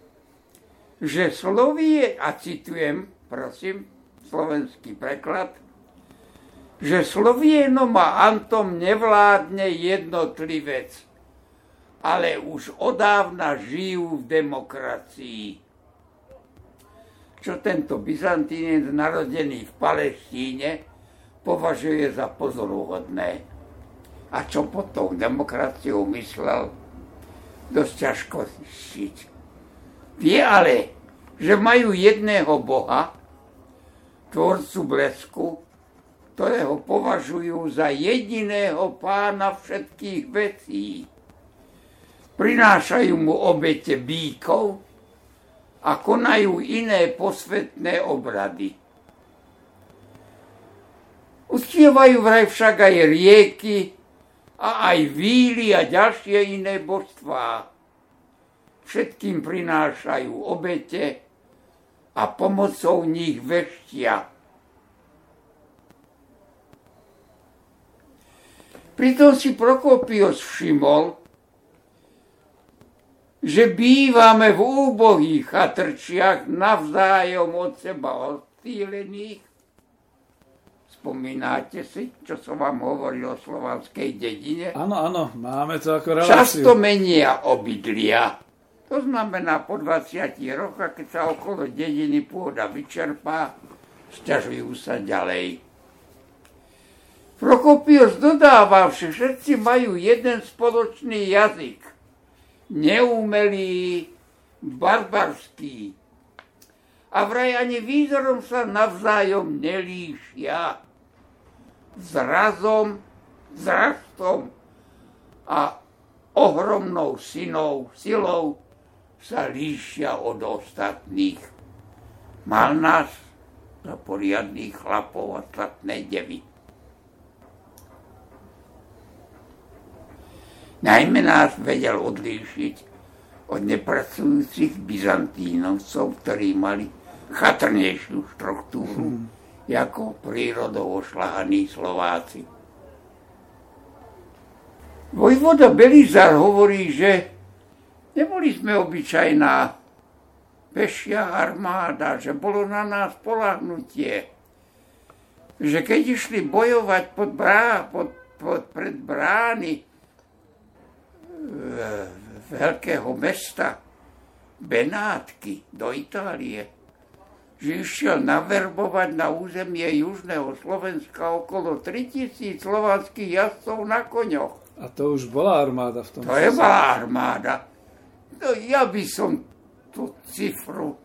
že Slovie, a citujem, prosím, slovenský preklad, že Slovienom a Antom nevládne jednotlivec, ale už odávna žijú v demokracii. Čo tento Byzantínec narodený v Palestíne považuje za pozoruhodné. A čo pod tou demokraciou myslel, dosť ťažko zistiť. Vie ale, že majú jedného Boha, tvorcu blesku, ktorého považujú za jediného pána všetkých vecí prinášajú mu obete bíkov a konajú iné posvetné obrady. Uctievajú vraj však aj rieky a aj víly a ďalšie iné božstvá. Všetkým prinášajú obete a pomocou nich veštia. Pritom si Prokopios všimol, že bývame v úbohých chatrčiach navzájom od seba odstýlených. Spomínate si, čo som vám hovoril o slovanskej dedine? Áno, áno, máme to ako reláciu. Často menia obydlia. To znamená, po 20 rokoch, keď sa okolo dediny pôda vyčerpá, sťažujú sa ďalej. Prokopios dodáva, že všetci majú jeden spoločný jazyk neumelý, barbarský. A vraj ani výzorom sa navzájom nelíšia. Zrazom, zrastom a ohromnou synou, silou sa líšia od ostatných. Mal nás za poriadných chlapov a statné devy. Najmä nás vedel odlíšiť od nepracujúcich byzantínovcov, ktorí mali chatrnejšiu štruktúru hmm. ako prírodou ošlahaní Slováci. Vojvoda Belizar hovorí, že neboli sme obyčajná pešia armáda, že bolo na nás polahnutie, že keď išli bojovať pod brá, pod, pod, pred brány e, veľkého mesta Benátky do Itálie, že išiel naverbovať na územie južného Slovenska okolo 3000 slovanských jazdcov na koňoch. A to už bola armáda v tom To je bola armáda. No, ja by som tú cifru,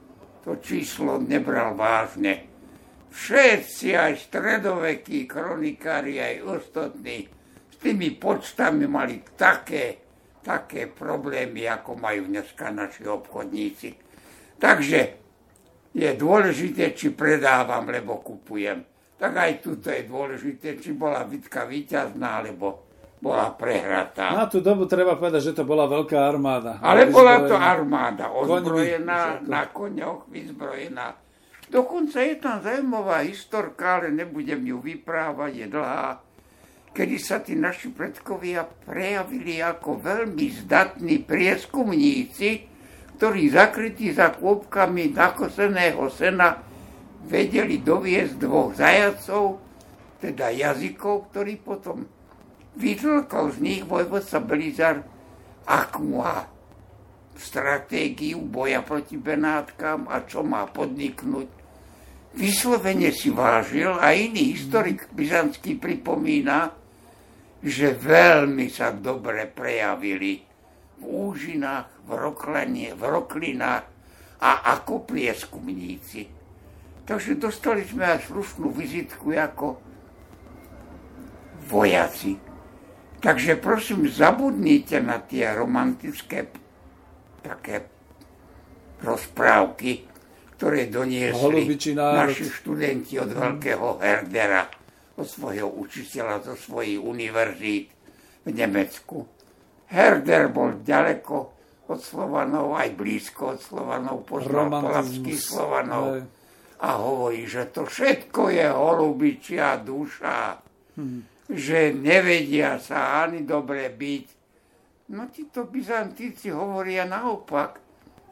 to číslo nebral vážne. Všetci, aj stredovekí kronikári, aj ostatní, s tými počtami mali také, také problémy, ako majú dneska naši obchodníci. Takže je dôležité, či predávam, lebo kupujem. Tak aj tuto je dôležité, či bola bitka víťazná, alebo bola prehratá. Na tú dobu treba povedať, že to bola veľká armáda. Ale bola to armáda, ozbrojená, na koňoch vyzbrojená. Dokonca je tam zaujímavá historka, ale nebudem ju vyprávať, je dlhá, kedy sa tí naši predkovia prejavili ako veľmi zdatní prieskumníci, ktorí zakrytí za kôpkami nakoseného sena vedeli doviesť dvoch zajacov, teda jazykov, ktorí potom vytlkol z nich vojvodca Belizar, akú má stratégiu boja proti Benátkam a čo má podniknúť. Vyslovene si vážil a iný historik byzantský pripomína, že veľmi sa dobre prejavili v úžinách, v, roklanie, v roklinách a ako prieskumníci. Takže dostali sme aj slušnú vizitku ako vojaci Takže prosím, zabudnite na tie romantické také rozprávky, ktoré doniesli naši študenti od veľkého Herdera, od svojho učiteľa, zo svojich univerzít v Nemecku. Herder bol ďaleko od Slovanov, aj blízko od Slovanov, poznal polavských Slovanov a hovorí, že to všetko je holubičia duša. Hmm že nevedia sa ani dobre byť. No títo Byzantíci hovoria naopak,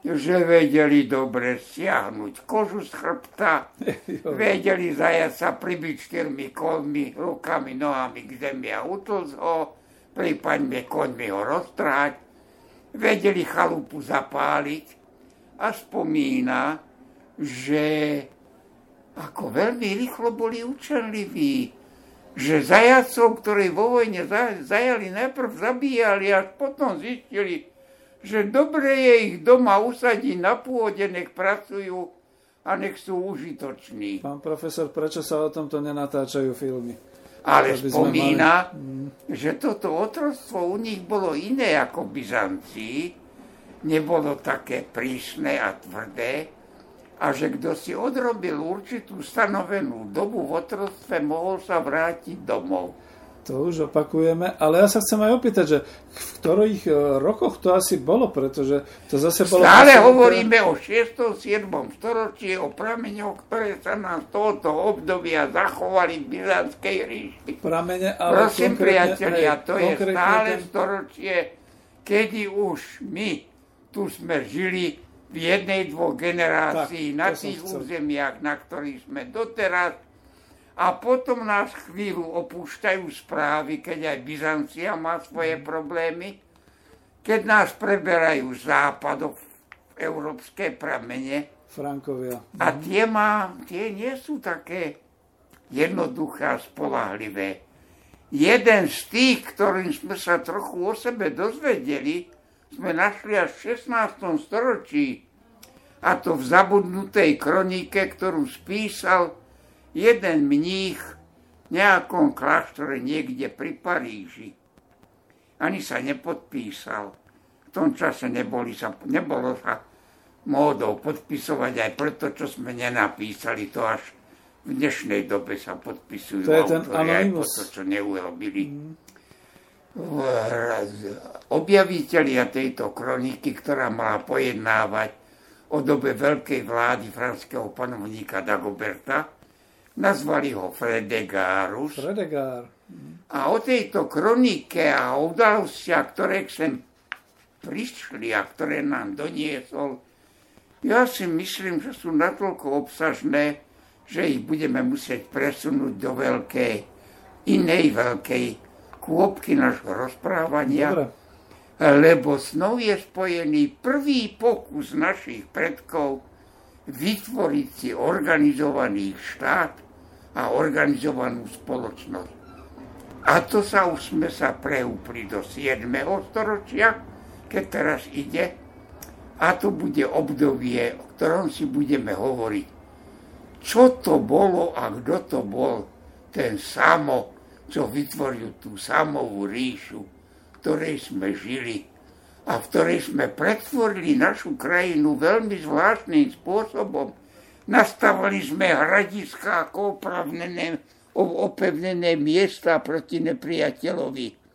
že vedeli dobre stiahnuť kožu z chrbta, vedeli zajať sa pribiť štyrmi kolmi, rukami, nohami k zemi a utlz ho, prípadne koňmi ho roztrhať, vedeli chalupu zapáliť a spomína, že ako veľmi rýchlo boli učenliví, že zajacov, ktorí vo vojne zajali, najprv zabíjali, až potom zistili, že dobre je ich doma usadiť na pôde, nech pracujú a nech sú užitoční. Pán profesor, prečo sa o tomto nenatáčajú filmy? Ale spomína, mali... že toto otrostvo u nich bolo iné ako v Byzancii, nebolo také prísne a tvrdé, a že kto si odrobil určitú stanovenú dobu v otrostve, mohol sa vrátiť domov. To už opakujeme, ale ja sa chcem aj opýtať, že v ktorých e, rokoch to asi bolo, pretože to zase bolo... Stále hovoríme o 6. 7. storočí, o prameňoch, ktoré sa nám z tohoto obdobia zachovali v Byzantskej ríši. Pramene, ale Prosím, priatelia, to je stále storočie, kedy už my tu sme žili v jednej, dvoch generácií tak, na tých územiach, na ktorých sme doteraz. A potom nás chvíľu opúšťajú správy, keď aj Byzancia má svoje problémy, keď nás preberajú západov v európske pramene. Frankovia. A tie, má, tie nie sú také jednoduché a spolahlivé. Jeden z tých, ktorým sme sa trochu o sebe dozvedeli, sme našli až v 16. storočí, a to v zabudnutej kronike, ktorú spísal jeden mních v nejakom kláštore niekde pri Paríži. Ani sa nepodpísal. V tom čase neboli sa, nebolo sa módou podpisovať aj preto, čo sme nenapísali, to až v dnešnej dobe sa podpisujú to je ten aj po to, čo neurobili. Mm. Objaviteľia tejto kroniky, ktorá mala pojednávať o dobe veľkej vlády franského panovníka Dagoberta, nazvali ho Fredegárus. Fredegár. A o tejto kronike a o udalostiach, ktoré sem prišli a ktoré nám doniesol, ja si myslím, že sú natoľko obsažné, že ich budeme musieť presunúť do veľkej, inej veľkej kôpky našho rozprávania. Dobre. Lebo s nou je spojený prvý pokus našich predkov vytvoriť si organizovaný štát a organizovanú spoločnosť. A to sa už sme sa preúpli do 7. storočia, keď teraz ide. A to bude obdobie, o ktorom si budeme hovoriť. Čo to bolo a kto to bol ten samo, čo vytvoril tú samovú ríšu, v ktorej sme žili a v ktorej sme pretvorili našu krajinu veľmi zvláštnym spôsobom. Nastavili sme hradiska ako opravnené, opevnené miesta proti nepriateľovi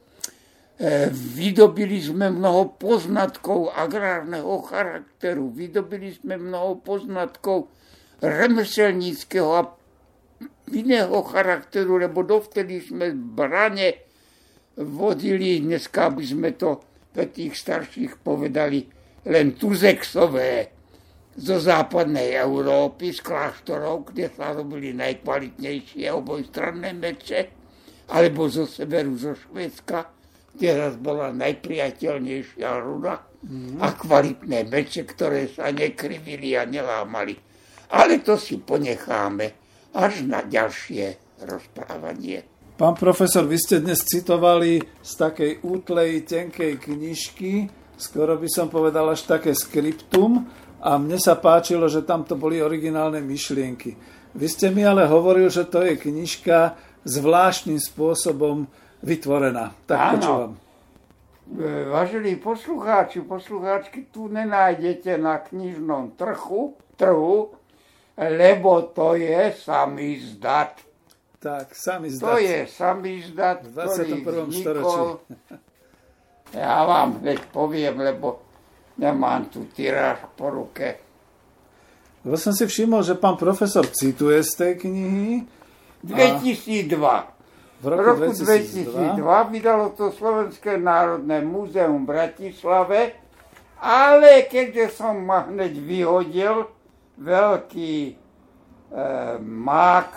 E, vydobili sme mnoho poznatkov agrárneho charakteru, vydobili sme mnoho poznatkov remeselníckého a iného charakteru, lebo dovtedy sme brane vodili, dneska by sme to pre tých starších povedali, len tuzexové zo západnej Európy, z kláštorov, kde sa robili najkvalitnejšie obojstranné meče, alebo zo severu, zo Švedska Teraz bola najpriateľnejšia ruda mm. a kvalitné meče, ktoré sa nekrivili a nelámali. Ale to si ponecháme až na ďalšie rozprávanie. Pán profesor, vy ste dnes citovali z takej útlej, tenkej knižky, skoro by som povedal až také skriptum, a mne sa páčilo, že tam to boli originálne myšlienky. Vy ste mi ale hovoril, že to je knižka zvláštnym spôsobom vytvorená. Tak Áno. počúvam. E, vážení poslucháči, poslucháčky, tu nenájdete na knižnom trhu, trhu, lebo to je samizdat. Tak, samizdat. To je samizdat, v 21. storočí. Ja vám hneď poviem, lebo nemám tu tiráž po ruke. Lebo som si všimol, že pán profesor cituje z tej knihy. 2002. V roku, roku 2002. 2002 vydalo to Slovenské národné múzeum v Bratislave, ale keďže som ma hneď vyhodil, veľký e, mák,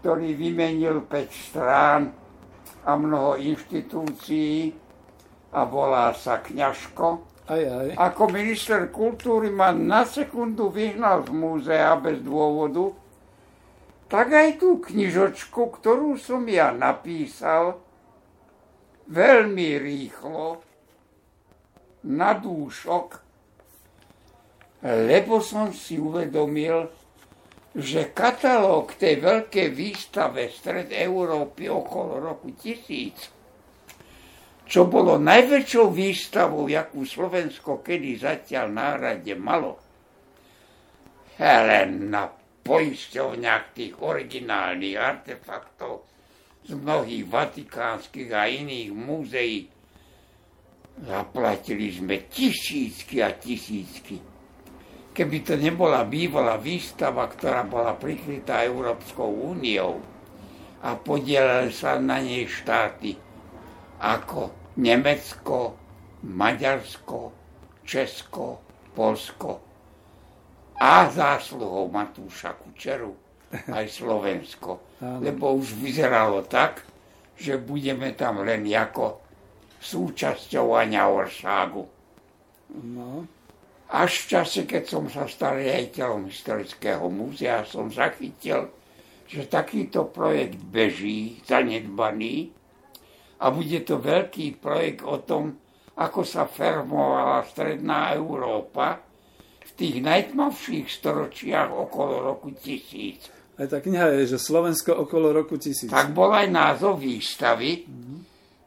ktorý vymenil 5 strán a mnoho inštitúcií a volá sa Kňažko. Aj, aj. Ako minister kultúry ma na sekundu vyhnal z múzea bez dôvodu, tak aj tú knižočku, ktorú som ja napísal veľmi rýchlo na dúšok, lebo som si uvedomil, že katalóg tej veľkej výstave Stred Európy okolo roku 1000, čo bolo najväčšou výstavou, jakú Slovensko kedy zatiaľ nárade malo, Helena poisťovniach tých originálnych artefaktov z mnohých vatikánskych a iných múzeí. Zaplatili sme tisícky a tisícky. Keby to nebola bývalá výstava, ktorá bola prikrytá Európskou úniou a podielali sa na nej štáty ako Nemecko, Maďarsko, Česko, Polsko, a zásluhou Matúša Kučeru aj Slovensko. Lebo už vyzeralo tak, že budeme tam len ako súčasťou Aňa Orságu. No. Až v čase, keď som sa stal riaditeľom historického múzea, som zachytil, že takýto projekt beží, zanedbaný, a bude to veľký projekt o tom, ako sa fermovala stredná Európa, tých najtmavších storočiach okolo roku 1000. Aj tá kniha je, že Slovensko okolo roku 1000. Tak bol aj názov výstavy.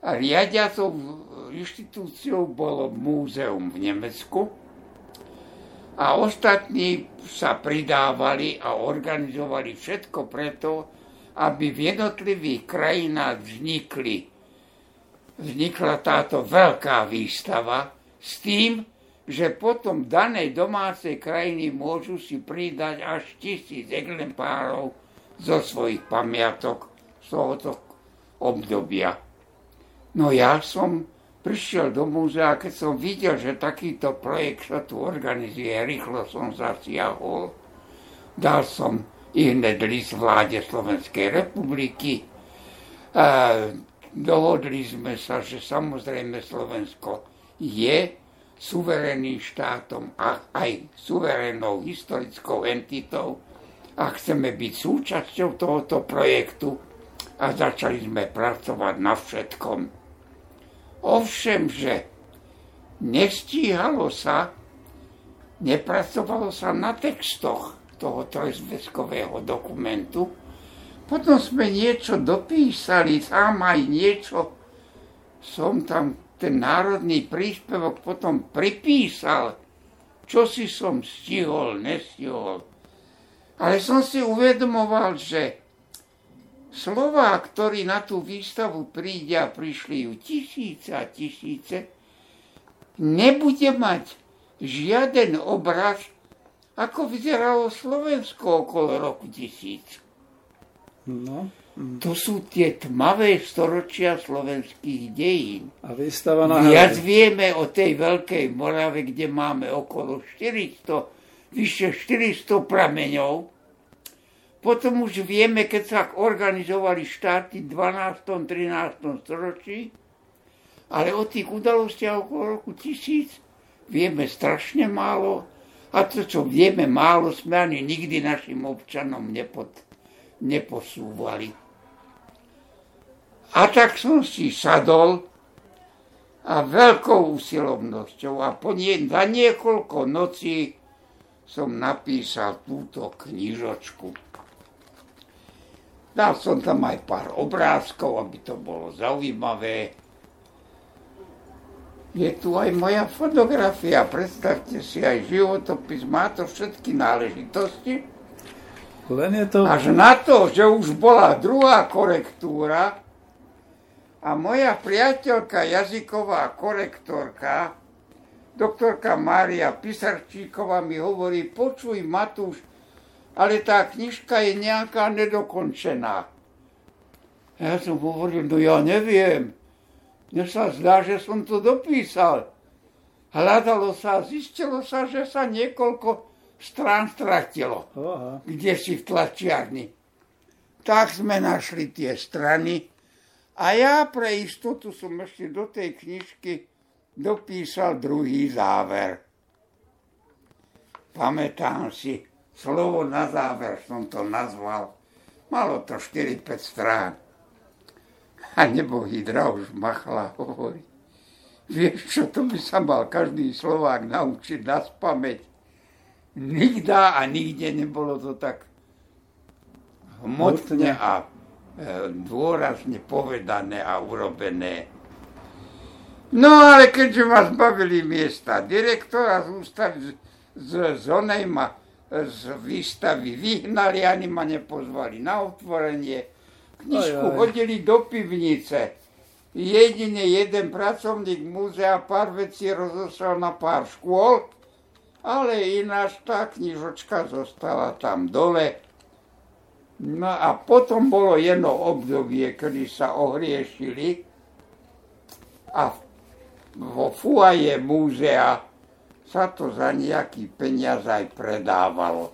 A riadiacou inštitúciou bolo múzeum v Nemecku. A ostatní sa pridávali a organizovali všetko preto, aby v jednotlivých krajinách vznikli, vznikla táto veľká výstava s tým, že potom danej domácej krajiny môžu si pridať až tisíc exemplárov zo svojich pamiatok z tohoto obdobia. No ja som prišiel do múzea, keď som videl, že takýto projekt sa tu organizuje, rýchlo som zasiahol. Dal som i hned list vláde Slovenskej republiky. A dohodli sme sa, že samozrejme Slovensko je suverénnym štátom a aj suverénnou historickou entitou a chceme byť súčasťou tohoto projektu a začali sme pracovať na všetkom Ovšem, že nestíhalo sa, nepracovalo sa na textoch toho trojzväzkového dokumentu. Potom sme niečo dopísali, sám aj niečo som tam ten národný príspevok potom pripísal, čo si som stihol, nestihol. Ale som si uvedomoval, že Slová, ktorí na tú výstavu príde a prišli ju tisíce a tisíce, nebude mať žiaden obraz, ako vyzeralo Slovensko okolo roku tisíc. No. To sú tie tmavé storočia slovenských dejín. A výstava na Viac vieme o tej Veľkej Morave, kde máme okolo 400, vyše 400 prameňov, potom už vieme, keď sa organizovali štáty v 12. 13. storočí, ale o tých udalostiach okolo roku 1000 vieme strašne málo a to, čo vieme málo, sme ani nikdy našim občanom nepod, neposúvali. A tak som si sadol a veľkou usilovnosťou a po nie, za niekoľko nocí som napísal túto knižočku. Dal som tam aj pár obrázkov, aby to bolo zaujímavé. Je tu aj moja fotografia, predstavte si aj životopis, má to všetky náležitosti. Len je to... Až na to, že už bola druhá korektúra a moja priateľka, jazyková korektorka, doktorka Mária Pisarčíková mi hovorí, počuj Matúš, ale tá knižka je nejaká nedokončená. Ja som hovoril, no ja neviem. Mne sa zdá, že som to dopísal. Hľadalo sa, zistilo sa, že sa niekoľko strán stratilo. Aha. Kde si v tlačiarni. Tak sme našli tie strany a ja pre istotu som ešte do tej knižky dopísal druhý záver. Pamätám si, slovo na záver som to nazval. Malo to 4-5 strán. A nebohý už machla hovorí. Vieš čo, to by sa mal každý Slovák naučiť na spameť. Nikda a nikde nebolo to tak hmotne a e, dôrazne povedané a urobené. No ale keďže ma zbavili miesta direktora z ústavy z, z, z onej ma z výstavy vyhnali, ani ma nepozvali na otvorenie. Knižku hodili do pivnice. Jedine jeden pracovník múzea pár vecí rozoslal na pár škôl, ale ináč tá knižočka zostala tam dole. No a potom bolo jedno obdobie, kedy sa ohriešili a vo fuaje múzea sa to za nejaký peniaz aj predávalo.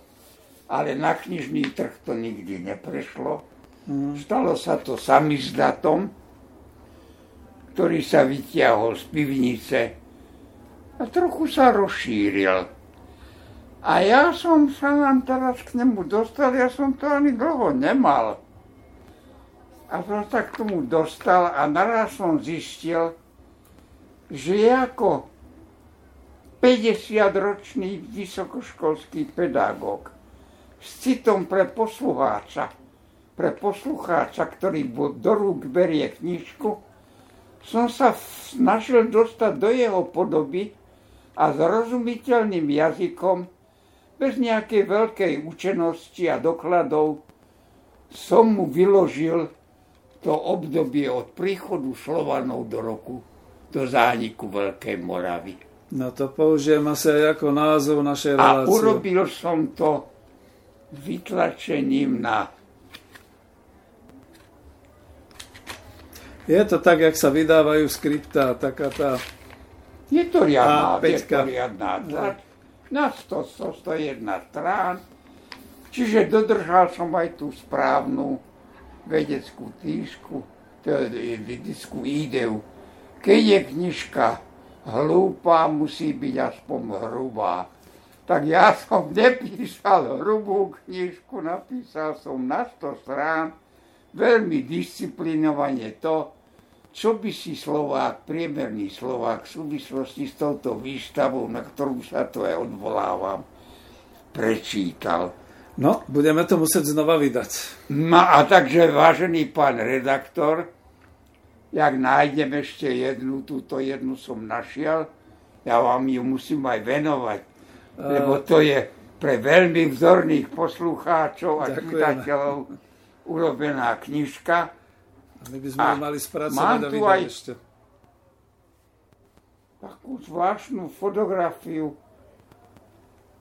Ale na knižný trh to nikdy neprešlo. Mm. Stalo sa to samizdatom, ktorý sa vytiahol z pivnice a trochu sa rozšíril. A ja som sa nám teraz k nemu dostal, ja som to ani dlho nemal. A som sa k tomu dostal a naraz som zistil, že ako 50-ročný vysokoškolský pedagóg s citom pre poslucháča, pre poslucháča, ktorý do rúk berie knižku, som sa snažil dostať do jeho podoby a zrozumiteľným jazykom, bez nejakej veľkej učenosti a dokladov, som mu vyložil to obdobie od príchodu Slovanov do roku, do zániku Veľkej Moravy. No to použijem asi aj ako názov našej relácie. A urobil som to vytlačením na Je to tak, jak sa vydávajú skripta, taká tá... Je to riadná, je to riadná tlač. Na 100, 101 strán. Čiže dodržal som aj tú správnu vedeckú týšku, vedeckú ideu. Keď je knižka hlúpa, musí byť aspoň hrubá. Tak ja som nepísal hrubú knižku, napísal som na 100 strán, veľmi disciplinovane to, čo by si Slovák, priemerný Slovák v súvislosti s touto výstavou, na ktorú sa to aj odvolávam, prečítal. No, budeme to musieť znova vydať. No a takže, vážený pán redaktor, jak nájdem ešte jednu, túto jednu som našiel, ja vám ju musím aj venovať, lebo to je pre veľmi vzorných poslucháčov a čitateľov urobená knižka, my by sme a mali spracovať a vydať aj ešte. Takú zvláštnu fotografiu.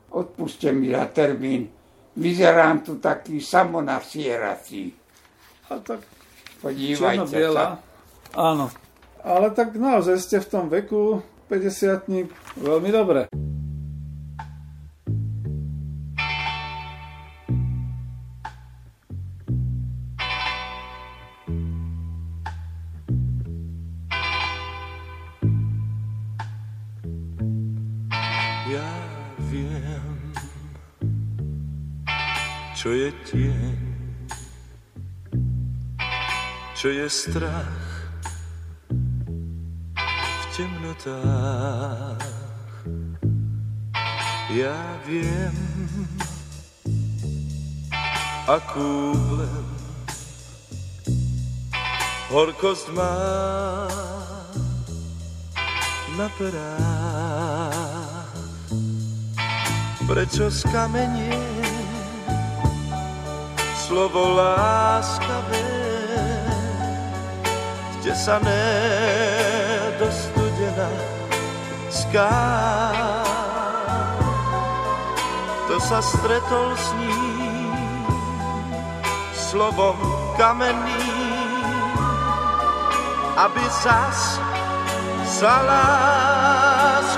Odpuste mi na termín. Vyzerám tu taký samonasierací. A tak Podívajte sa. Áno. Ale tak naozaj ste v tom veku 50 veľmi dobre. čo je tieň, čo je strach temnotách. Ja viem, akú len horkosť má na perách. Prečo skamenie slovo láskavé, kde sa nedostudená ská. To sa stretol s ním slovom kamenným, aby zas sa lásky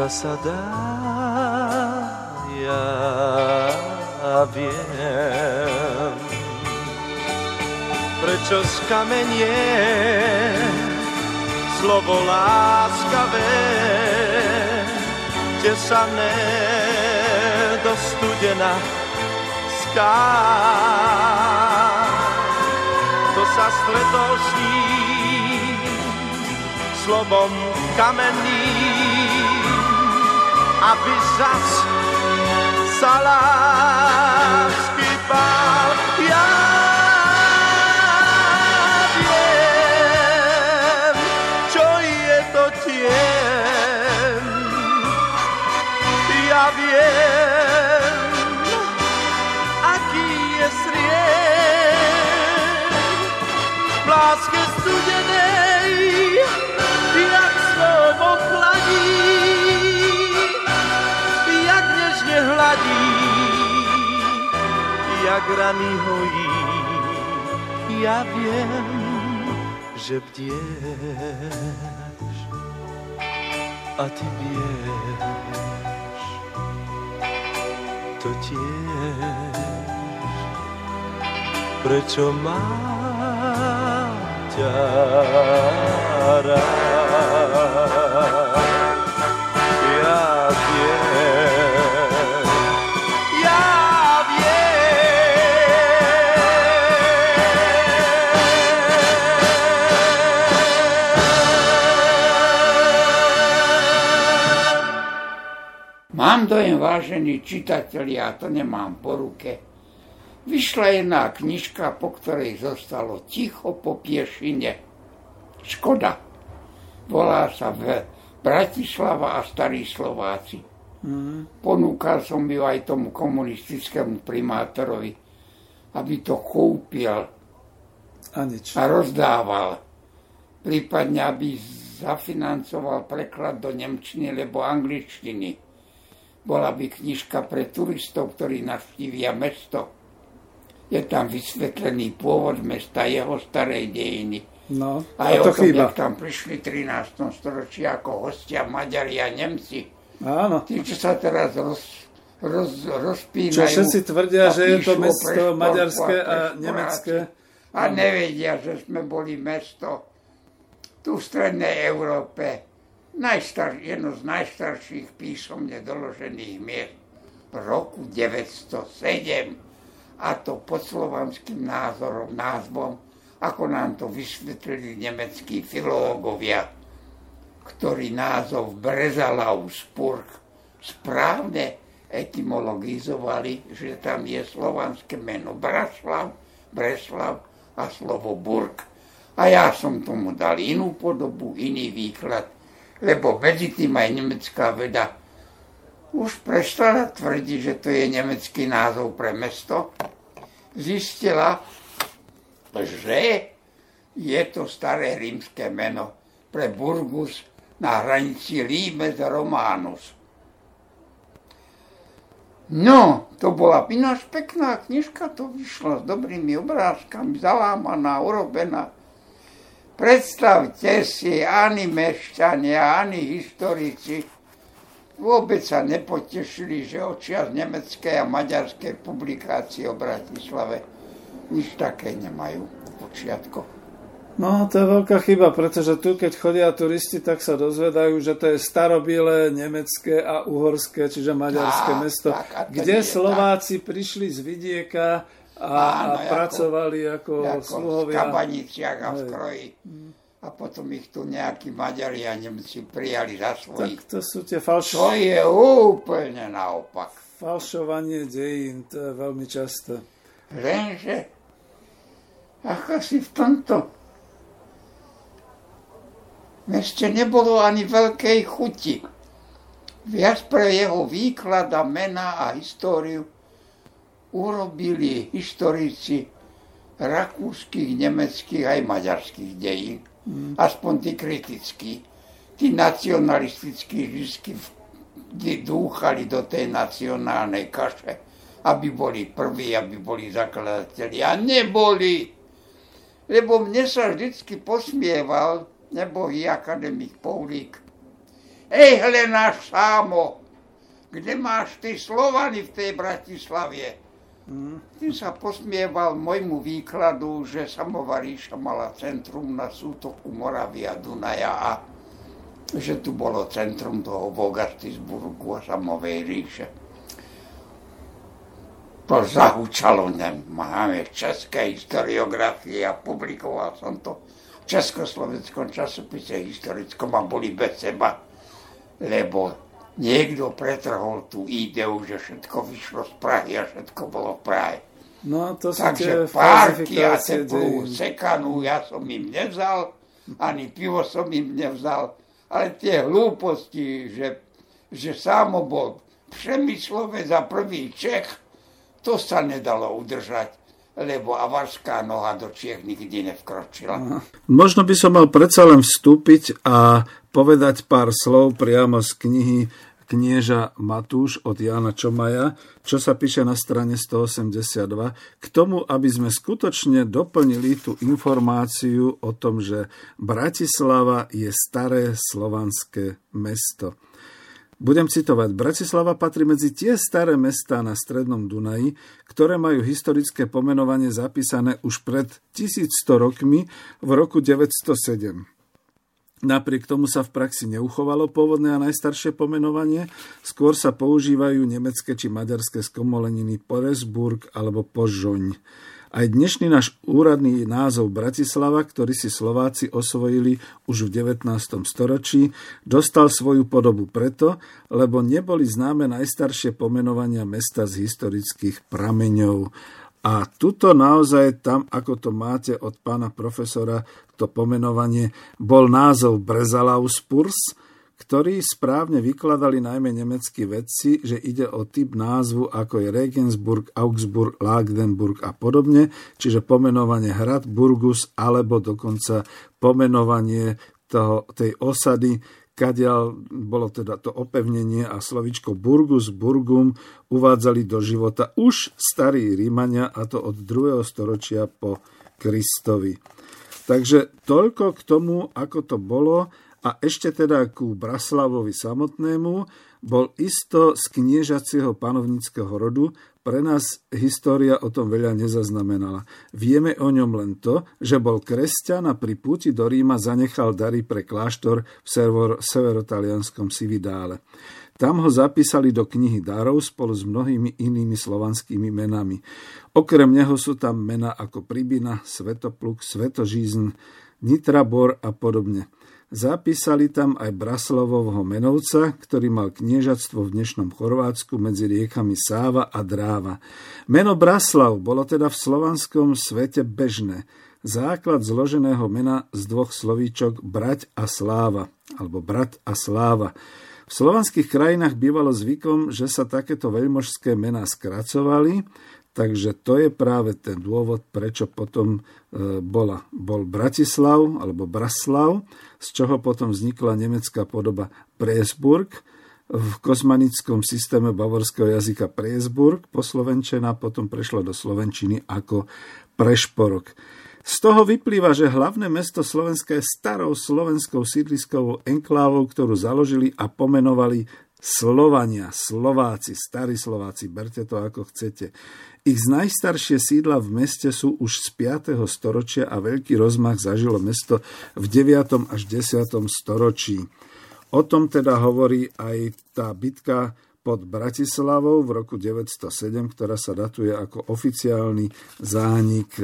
zasadá. Ja viem, prečo skamenie slovo láskavé, kde sa ne do studena ská. To sa stretol s ním slovom kamenným, aby zas sa lásky bál. Ja viem, čo je to tieň. Ja viem, láske studenej, hladí, jak rany hojí. Ja viem, že bdieš a ty vieš, to tiež, prečo má ťa rád. Dojem, vážení čitatelia, to nemám po ruke. Vyšla jedna knižka, po ktorej zostalo ticho po piešine. Škoda. Volá sa v Bratislava a Starí Slováci. Mm. Ponúkal som ju aj tomu komunistickému primátorovi, aby to kúpil a, nič. a rozdával. Prípadne, aby zafinancoval preklad do Nemčiny alebo angličtiny bola by knižka pre turistov, ktorí navštívia mesto. Je tam vysvetlený pôvod mesta, jeho starej dejiny. No, a to tom, chýba. tam prišli v 13. storočí ako hostia Maďari a Nemci. Áno. Tí, čo sa teraz roz, roz, rozpínajú. Čo všetci tvrdia, že je to mesto maďarské a, a nemecké. A nevedia, že sme boli mesto tu v strednej Európe najstar, jedno z najstarších písomne doložených miest v roku 907 a to pod slovanským názorom, názvom, ako nám to vysvetlili nemeckí filológovia, ktorí názov Brezalausburg správne etymologizovali, že tam je slovanské meno Braslav, Breslav a slovo Burg. A ja som tomu dal inú podobu, iný výklad lebo medzi tým aj nemecká veda už prestala tvrdiť, že to je nemecký názov pre mesto. Zistila, že je to staré rímske meno pre Burgus na hranici Limes Romanus. No, to bola ináč pekná knižka, to vyšla s dobrými obrázkami, zalámaná, urobená. Predstavte si, ani mešťania, ani historici vôbec sa nepotešili, že očia z nemeckej a maďarskej publikácie o Bratislave nič také nemajú počiatko. No, to je veľká chyba, pretože tu, keď chodia turisti, tak sa dozvedajú, že to je starobilé nemecké a uhorské, čiže maďarské Á, mesto, tak, kde je, Slováci tak. prišli z vidieka a, Áno, a pracovali ako, ako sluhovia. v kabaniciach a v kroji. A potom ich tu nejakí Maďari a Nemci prijali za svojich. Tak to sú tie falš... To je úplne naopak. Falšovanie dejín, to je veľmi často. Lenže, ako si v tomto meste nebolo ani veľkej chuti. Viac pre jeho výklad a mena a históriu urobili historici rakúskych, nemeckých aj maďarských dejín. Mm. Aspoň tí kritickí. Tí nacionalistickí vždy dúchali do tej nacionálnej kaše, aby boli prví, aby boli zakladateľi. A neboli. Lebo mne sa vždycky posmieval nebohý akademik Poulík. Ej, hle náš sámo, kde máš ty Slovany v tej Bratislavie? Tým sa posmieval môjmu výkladu, že Samová mala centrum na sútoku Moravia Dunaja a že tu bolo centrum toho Vogastisburgu a Samovej ríše. To zahučalo, máme české historiografie a publikoval som to v Československom časopise historickom a boli bez seba, lebo niekto pretrhol tú ideu, že všetko vyšlo z Prahy a všetko bolo v Prahe. No, to sú Takže párky a teplú sekanú ja som im nevzal, ani pivo som im nevzal, ale tie hlúposti, že, že sámo bol Přemyslovec za prvý Čech, to sa nedalo udržať lebo avarská noha do Čiech nikdy nevkročila. Možno by som mal predsa len vstúpiť a povedať pár slov priamo z knihy knieža Matúš od Jana Čomaja, čo sa píše na strane 182, k tomu, aby sme skutočne doplnili tú informáciu o tom, že Bratislava je staré slovanské mesto. Budem citovať. Bratislava patrí medzi tie staré mestá na strednom Dunaji, ktoré majú historické pomenovanie zapísané už pred 1100 rokmi v roku 907. Napriek tomu sa v praxi neuchovalo pôvodné a najstaršie pomenovanie, skôr sa používajú nemecké či maďarské skomoleniny Poresburg alebo Požoň. Aj dnešný náš úradný názov Bratislava, ktorý si Slováci osvojili už v 19. storočí, dostal svoju podobu preto, lebo neboli známe najstaršie pomenovania mesta z historických prameňov. A tuto naozaj tam, ako to máte od pána profesora, to pomenovanie, bol názov Brezalauspurs, ktorý správne vykladali najmä nemeckí vedci, že ide o typ názvu ako je Regensburg, Augsburg, Lagdenburg a podobne, čiže pomenovanie hrad Burgus alebo dokonca pomenovanie toho, tej osady, kadiaľ bolo teda to opevnenie a slovičko Burgus, Burgum uvádzali do života už starí Rímania a to od 2. storočia po Kristovi. Takže toľko k tomu, ako to bolo a ešte teda ku Braslavovi samotnému bol isto z kniežacieho panovníckého rodu, pre nás história o tom veľa nezaznamenala. Vieme o ňom len to, že bol kresťan a pri púti do Ríma zanechal dary pre kláštor v severotalianskom Sividále. Tam ho zapísali do knihy darov spolu s mnohými inými slovanskými menami. Okrem neho sú tam mena ako Pribina, Svetopluk, Svetožízn, Nitrabor a podobne. Zapísali tam aj Braslovovho menovca, ktorý mal kniežatstvo v dnešnom Chorvátsku medzi riekami Sáva a Dráva. Meno Braslav bolo teda v slovanskom svete bežné. Základ zloženého mena z dvoch slovíčok brať a sláva, alebo brat a sláva. V slovanských krajinách bývalo zvykom, že sa takéto veľmožské mená skracovali, Takže to je práve ten dôvod, prečo potom e, bola, bol Bratislav alebo Braslav, z čoho potom vznikla nemecká podoba Presburg, v kosmanickom systéme bavorského jazyka Presburg, poslovenčená, potom prešla do slovenčiny ako Prešporok. Z toho vyplýva, že hlavné mesto Slovenska je starou slovenskou sídliskovou enklávou, ktorú založili a pomenovali Slovania, Slováci, starí Slováci, berte to ako chcete. Ich najstaršie sídla v meste sú už z 5. storočia a veľký rozmach zažilo mesto v 9. až 10. storočí. O tom teda hovorí aj tá bitka pod Bratislavou v roku 907, ktorá sa datuje ako oficiálny zánik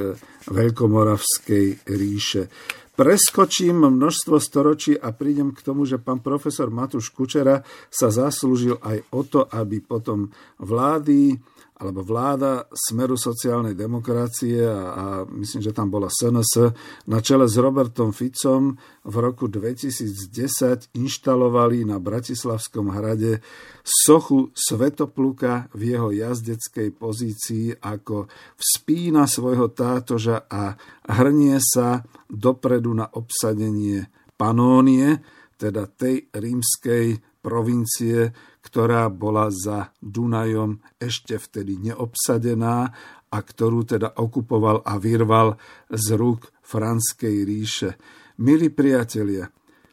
Veľkomoravskej ríše. Preskočím množstvo storočí a prídem k tomu, že pán profesor Matúš Kučera sa zaslúžil aj o to, aby potom vlády alebo vláda Smeru sociálnej demokracie a, a myslím, že tam bola SNS na čele s Robertom Ficom v roku 2010 inštalovali na Bratislavskom hrade sochu Svetopluka v jeho jazdeckej pozícii ako vspína svojho tátoža a hrnie sa dopredu na obsadenie Panónie, teda tej rímskej provincie, ktorá bola za Dunajom ešte vtedy neobsadená a ktorú teda okupoval a vyrval z rúk Franskej ríše. Milí priatelia,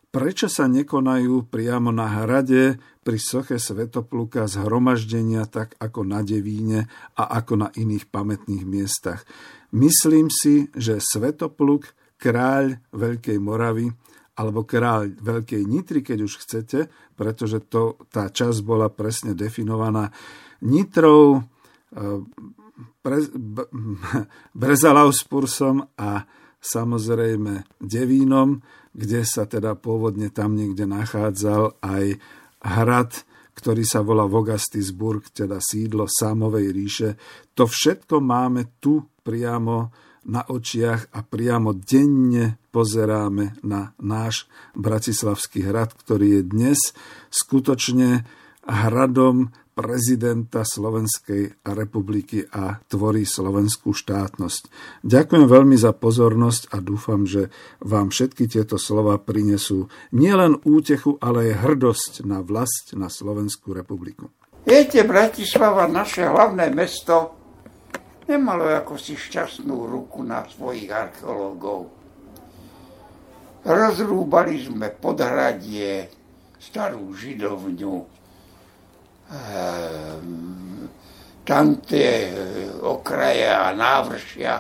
prečo sa nekonajú priamo na hrade pri soche Svetopluka zhromaždenia tak ako na Devíne a ako na iných pamätných miestach? Myslím si, že Svetopluk, kráľ Veľkej Moravy, alebo kráľ Veľkej Nitry, keď už chcete, pretože to, tá časť bola presne definovaná Nitrou, e, Pre, Brezalauspurzom a samozrejme Devínom, kde sa teda pôvodne tam niekde nachádzal aj hrad, ktorý sa volá Vogastisburg, teda sídlo Sámovej ríše. To všetko máme tu priamo na očiach a priamo denne pozeráme na náš Bratislavský hrad, ktorý je dnes skutočne hradom prezidenta Slovenskej republiky a tvorí slovenskú štátnosť. Ďakujem veľmi za pozornosť a dúfam, že vám všetky tieto slova prinesú nielen útechu, ale aj hrdosť na vlast na Slovenskú republiku. Viete, Bratislava, naše hlavné mesto, nemalo ako si šťastnú ruku na svojich archeológov. Rozrúbali sme podhradie, starú židovňu, ehm, tam tie okraje a návršia.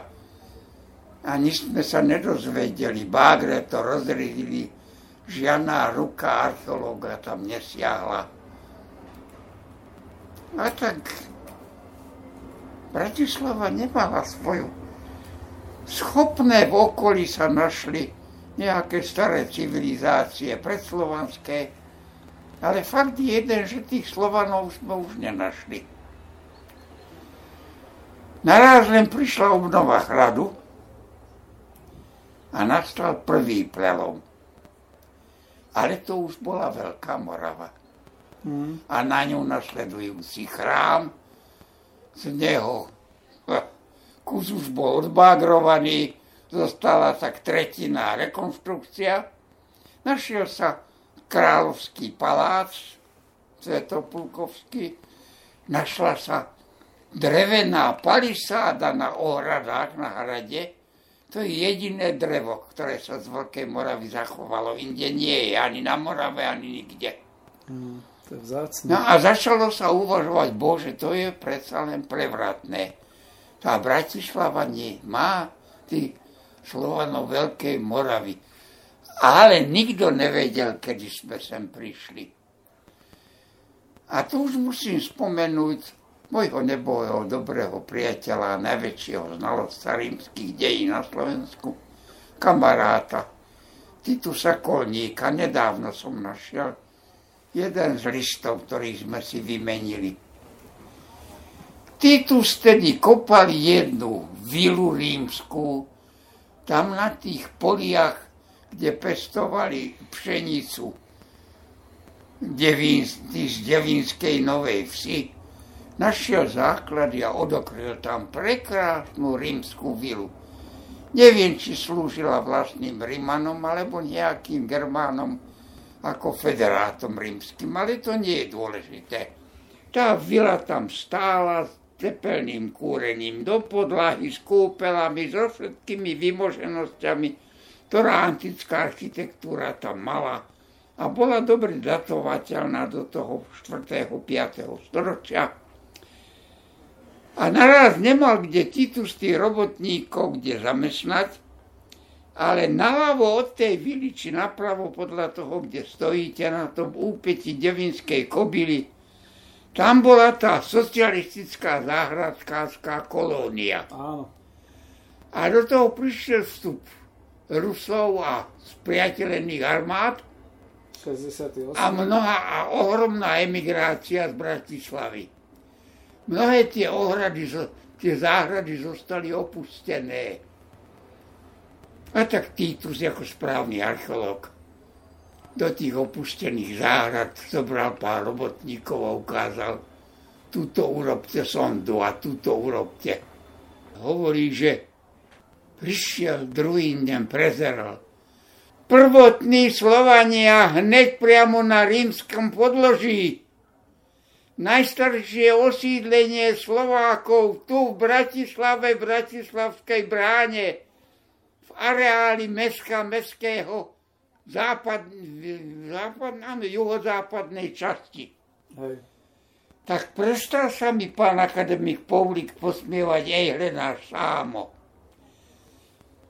Ani sme sa nedozvedeli, bágre to rozrydili, žiadna ruka archeológa tam nesiahla a tak Bratislava nemala svoju. Schopné v okolí sa našli nejaké staré civilizácie predslovanské, ale fakt je jeden, že tých Slovanov sme už nenašli. Naraz len prišla obnova hradu a nastal prvý prelom. Ale to už bola Veľká Morava a na ňu nasledujúci chrám. Z neho kus už bol odbagrovaný, zostala tak tretina rekonstrukcia. Našiel sa kráľovský palác, Svetopulkovský, našla sa drevená palisáda na ohradách na hrade. To je jediné drevo, ktoré sa z Veľkej Moravy zachovalo. Inde nie je, ani na Morave, ani nikde. Mm. To je vzácne. No a začalo sa uvažovať, bože, to je predsa len prevratné. Tá Bratislava nie má tých Slovanov Veľkej Moravy. Ale nikto nevedel, kedy sme sem prišli. A tu už musím spomenúť môjho nebohého dobrého priateľa a najväčšieho znalostka rímskych dejín na Slovensku, kamaráta Titusa Kolníka. Nedávno som našiel jeden z listov, ktorý sme si vymenili. Titus tedy kopal jednu vilu rímsku, tam na tých poliach, kde pestovali pšenicu Devín, z Devínskej Novej Vsi, našiel základy a odokryl tam prekrásnu rímskú vilu. Neviem, či slúžila vlastným Rímanom alebo nejakým Germánom, ako federátom rímským, ale to nie je dôležité. Tá vila tam stála s tepelným kúrením do podlahy, s kúpelami, so všetkými vymoženosťami, ktorá antická architektúra tam mala a bola dobre datovateľná do toho 4. 5. storočia. A naraz nemal kde Titus tých robotníkov kde zamestnať, ale naľavo od tej vily, či napravo podľa toho, kde stojíte na tom úpeti Devinskej kobily, tam bola tá socialistická záhradkárska kolónia. Áno. A do toho prišiel vstup Rusov a spriateľených armád 68. a mnoha a ohromná emigrácia z Bratislavy. Mnohé tie ohrady, tie záhrady zostali opustené a tak Titus ako správny archeológ do tých opustených záhrad zobral pár robotníkov a ukázal, túto urobte sondu a túto urobte. Hovorí, že prišiel druhý deň, prezeral. Prvotní Slovania hneď priamo na rímskom podloží. Najstaršie osídlenie Slovákov tu v Bratislave, v Bratislavskej bráne areály meska, meského západ, západ, áno, juhozápadnej časti. Hej. Tak prestal sa mi pán akademik Povlik posmievať, ej, hledáš sámo.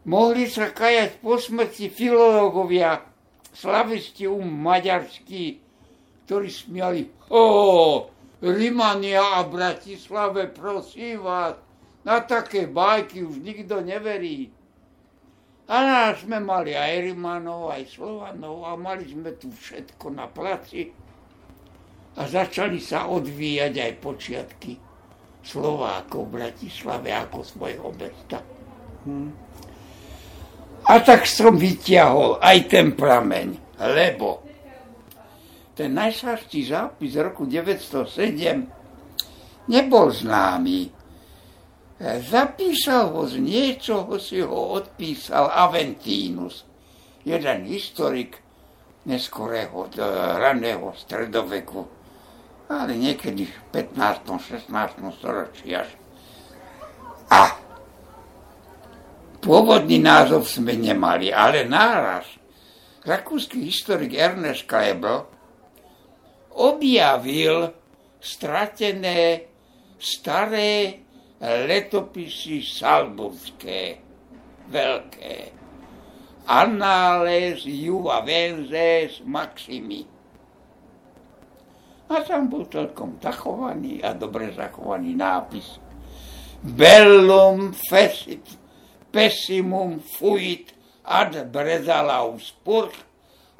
Mohli sa kajať po smrti filológovia, slavisti um maďarskí, ktorí smiali, o, Rimania a Bratislave, prosím vás, na také bajky už nikto neverí. A nás sme mali aj Rimanov, aj Slovanov a mali sme tu všetko na placi. A začali sa odvíjať aj počiatky Slovákov v Bratislave ako svojho mesta. Hmm. A tak som vyťahol aj ten prameň, lebo ten najstarší zápis z roku 907 nebol známy. Zapísal ho z niečoho, si ho odpísal Aventínus, jeden historik neskorého, raného stredoveku, ale niekedy v 15. 16. storočí až. A pôvodný názov sme nemali, ale náraz rakúsky historik Ernest Kleber objavil stratené staré letopisy salbovské, veľké. Annales Juvavenses Maximi. A tam bol celkom zachovaný a dobre zachovaný nápis. Bellum fesit, pessimum fuit ad Brezalaus purch,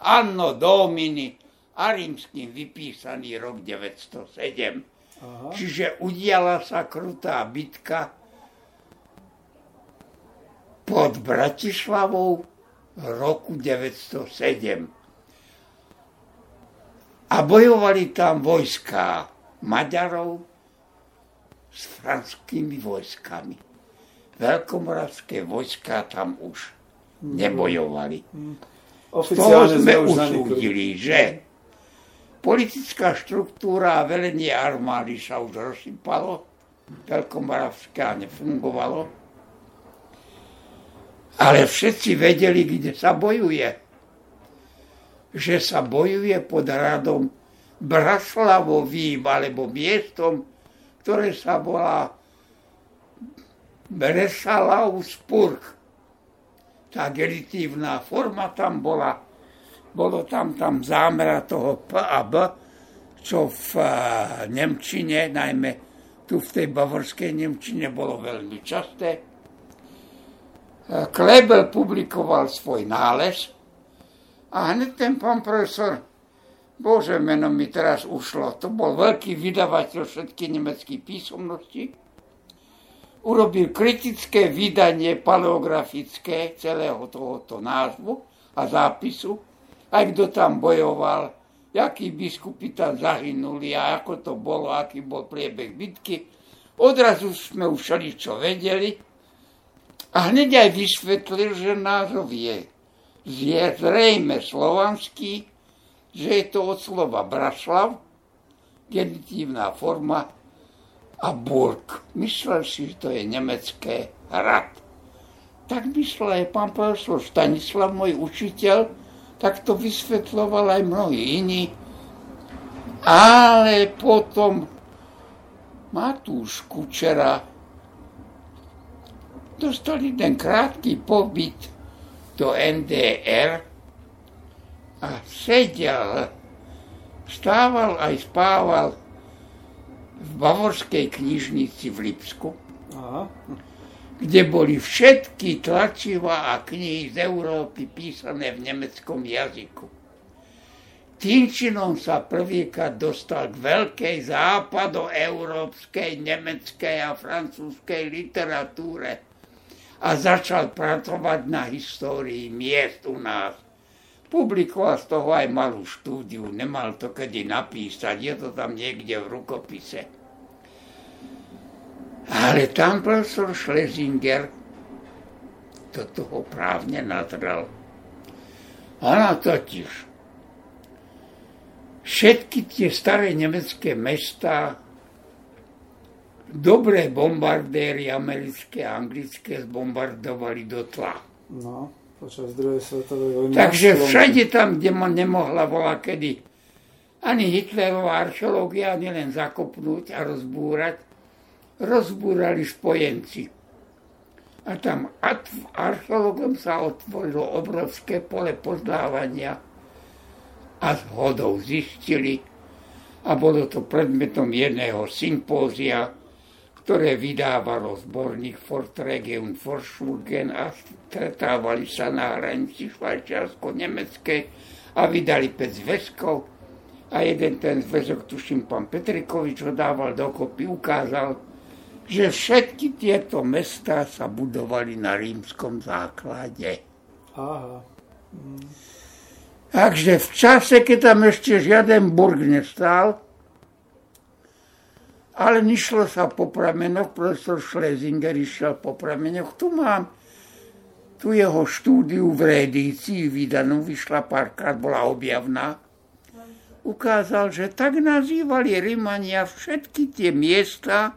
anno domini a rímským vypísaný rok 907. Aha. Čiže udiala sa krutá bitka pod Bratislavou roku 907. A bojovali tam vojska Maďarov s franskými vojskami. Veľkomoravské vojska tam už nebojovali. Mm. Z toho sme usúdili, že politická štruktúra a velenie armády sa už rozsypalo, Veľkomoravská nefungovalo, ale všetci vedeli, kde sa bojuje. Že sa bojuje pod radom Braslavovým alebo miestom, ktoré sa volá Bresalauspurg. Tá genitívna forma tam bola bolo tam tam zámera toho P a B, čo v eh, Nemčine, najmä tu v tej bavorskej Nemčine bolo veľmi časté. Eh, Klebel publikoval svoj nález a hneď ten pán profesor, bože meno mi teraz ušlo, to bol veľký vydavateľ všetky nemeckých písomností, urobil kritické vydanie paleografické celého tohoto názvu a zápisu aj kto tam bojoval, akí biskupy tam zahynuli a ako to bolo, aký bol priebeh bitky. Odrazu sme už čo vedeli a hneď aj vysvetlil, že názov je, je zrejme slovanský, že je to od slova Braslav, genitívna forma a Burg. Myslel si, že to je nemecké hrad. Tak myslel aj pán profesor Stanislav, môj učiteľ, tak to vysvetloval aj mnohí iní. Ale potom Matúš Kučera dostal jeden krátky pobyt do NDR a sedel, stával aj spával v bavorskej knižnici v Lipsku. Aha kde boli všetky tlačiva a knihy z Európy písané v nemeckom jazyku. Tým činom sa prvýkrát dostal k veľkej západoeurópskej, nemeckej a francúzskej literatúre a začal pracovať na histórii miest u nás. Publikoval z toho aj malú štúdiu, nemal to kedy napísať, je to tam niekde v rukopise. Ale tam profesor Schlesinger do toho právne nadral. Ona totiž všetky tie staré nemecké mesta dobré bombardéry americké a anglické zbombardovali do tla. No, počas druhej svetovej vojny. Takže všade tam, kde ma nemohla bola kedy ani Hitlerová archeológia, ani len zakopnúť a rozbúrať, rozbúrali spojenci. A tam archeologom sa otvorilo obrovské pole poznávania a s hodou zistili, a bolo to predmetom jedného sympózia, ktoré vydávalo zborník Fortrege und Forschurgen a stretávali sa na hranici švajčiarsko-nemeckej a vydali 5 zväzkov a jeden ten zväzok, tuším, pán Petrikovič ho dával dokopy, ukázal, že všetky tieto mesta sa budovali na rímskom základe. Aha. Mm. Takže v čase, keď tam ešte žiaden burg nestal, ale nešlo sa po pramenoch, profesor Schlesinger išiel po pramenoch. Tu mám tu jeho štúdiu v reedícii vydanú, vyšla párkrát, bola objavná. Ukázal, že tak nazývali Rimania všetky tie miesta,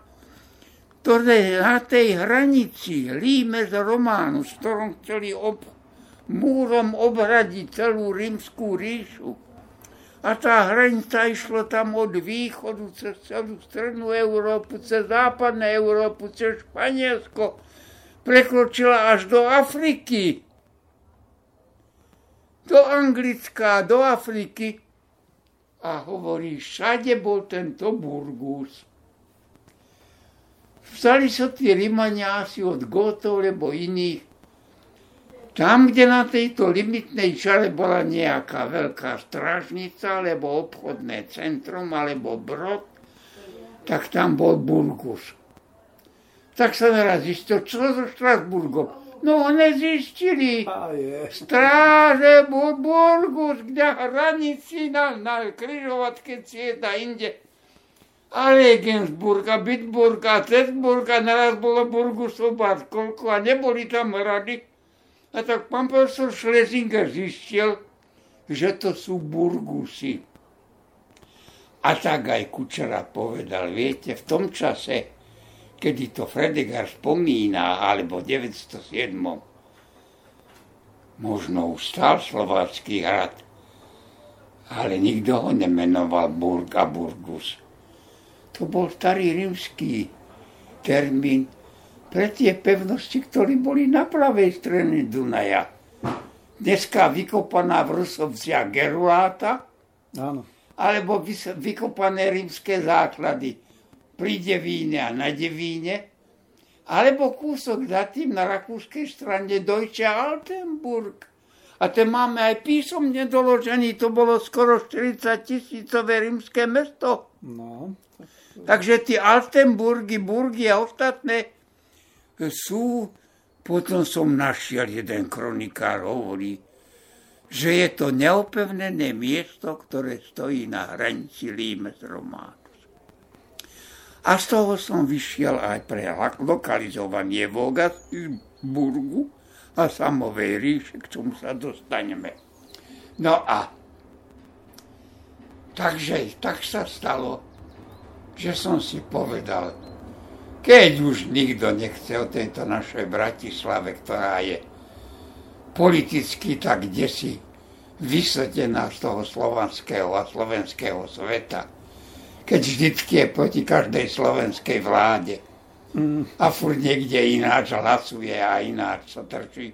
ktoré na tej hranici Límez Románu, s ktorom chceli ob, múrom obradiť celú rímskú ríšu. A tá hranica išla tam od východu cez celú strednú Európu, cez západnú Európu, cez Španielsko. Prekročila až do Afriky. Do Anglická, do Afriky. A hovorí, všade bol tento Burgus. Vzali sa tí Rimania asi od Gótov, lebo iných tam, kde na tejto limitnej čale bola nejaká veľká strážnica, alebo obchodné centrum, alebo brod, tak tam bol Burgus. Tak sa naraz zistil, čo so Štrasburgom. No, nezistili. Stráže bol Burgus, kde hranici na, na križovatke cieta inde. A Regensburg a Bitburg a Cesburg a naraz bolo Burgusov koľko a neboli tam hrady a tak pán profesor Schlesinger zistil, že to sú burgusy. A tak aj Kučera povedal, viete, v tom čase, kedy to Fredegar spomína, alebo v 907. Možno už stal slovácky hrad, ale nikto ho nemenoval Burg a Burgus. To bol starý rímsky termín pre tie pevnosti, ktorí boli na pravej strane Dunaja. Dneska vykopaná v Rusovciach Geruláta, Áno. alebo vykopané rímske základy pri Devíne a na Devíne, alebo kúsok za tým na rakúskej strane Deutsche Altenburg. A ten máme aj písomne doložený, to bolo skoro 40 tisícové rímske mesto. No. Takže tie Altenburgy, Burgy a ostatné sú, potom som našiel, jeden kronikár hovorí, že je to neopevnené miesto, ktoré stojí na hranici Limes Románus. A z toho som vyšiel aj pre lokalizovanie Vogasburgu a samovej ríše, k čomu sa dostaneme. No a takže tak sa stalo, že som si povedal, keď už nikto nechce o tejto našej Bratislave, ktorá je politicky tak desi vysvetená z toho slovanského a slovenského sveta, keď vždycky je proti každej slovenskej vláde a furt niekde ináč hlasuje a ináč sa trčí,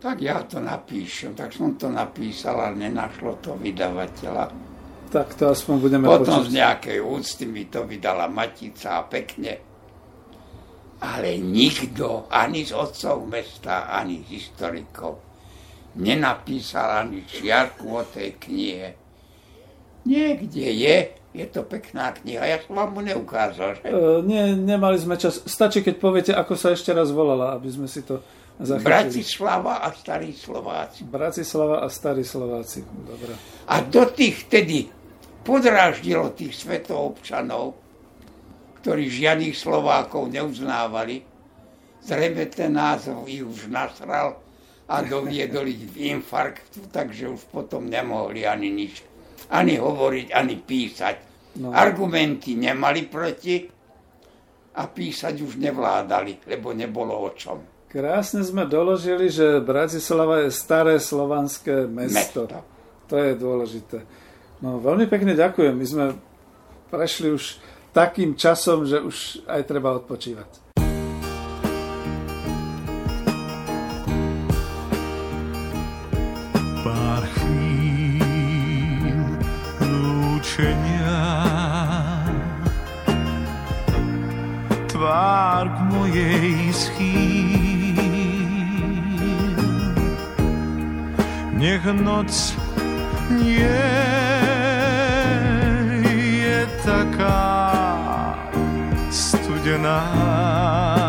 tak ja to napíšem. Tak som to napísal, ale nenašlo to vydavateľa. Tak to aspoň budeme Potom počuť. z nejakej úcty mi to vydala Matica a pekne ale nikto, ani z otcov mesta, ani z historikov, nenapísal ani čiarku o tej knihe. Niekde je, je to pekná kniha, ja som vám mu neukázal. Že? Uh, nie, nemali sme čas. Stačí, keď poviete, ako sa ešte raz volala, aby sme si to zachytili. Bratislava a Starí Slováci. Bratislava a Starí Slováci, dobre. A do tých tedy podráždilo tých svetoobčanov, ktorí žiadnych Slovákov neuznávali. Zrejme ten názov ich už nasral a doviedol ich v infarktu, takže už potom nemohli ani nič, ani hovoriť, ani písať. No. Argumenty nemali proti a písať už nevládali, lebo nebolo o čom. Krásne sme doložili, že Bratislava je staré slovanské mesto. mesto. To je dôležité. No, veľmi pekne ďakujem. My sme prešli už takým časom, že už aj treba odpočívať. Pár chvíľ lúčenia tvár k mojej schýl nech noc nie studená.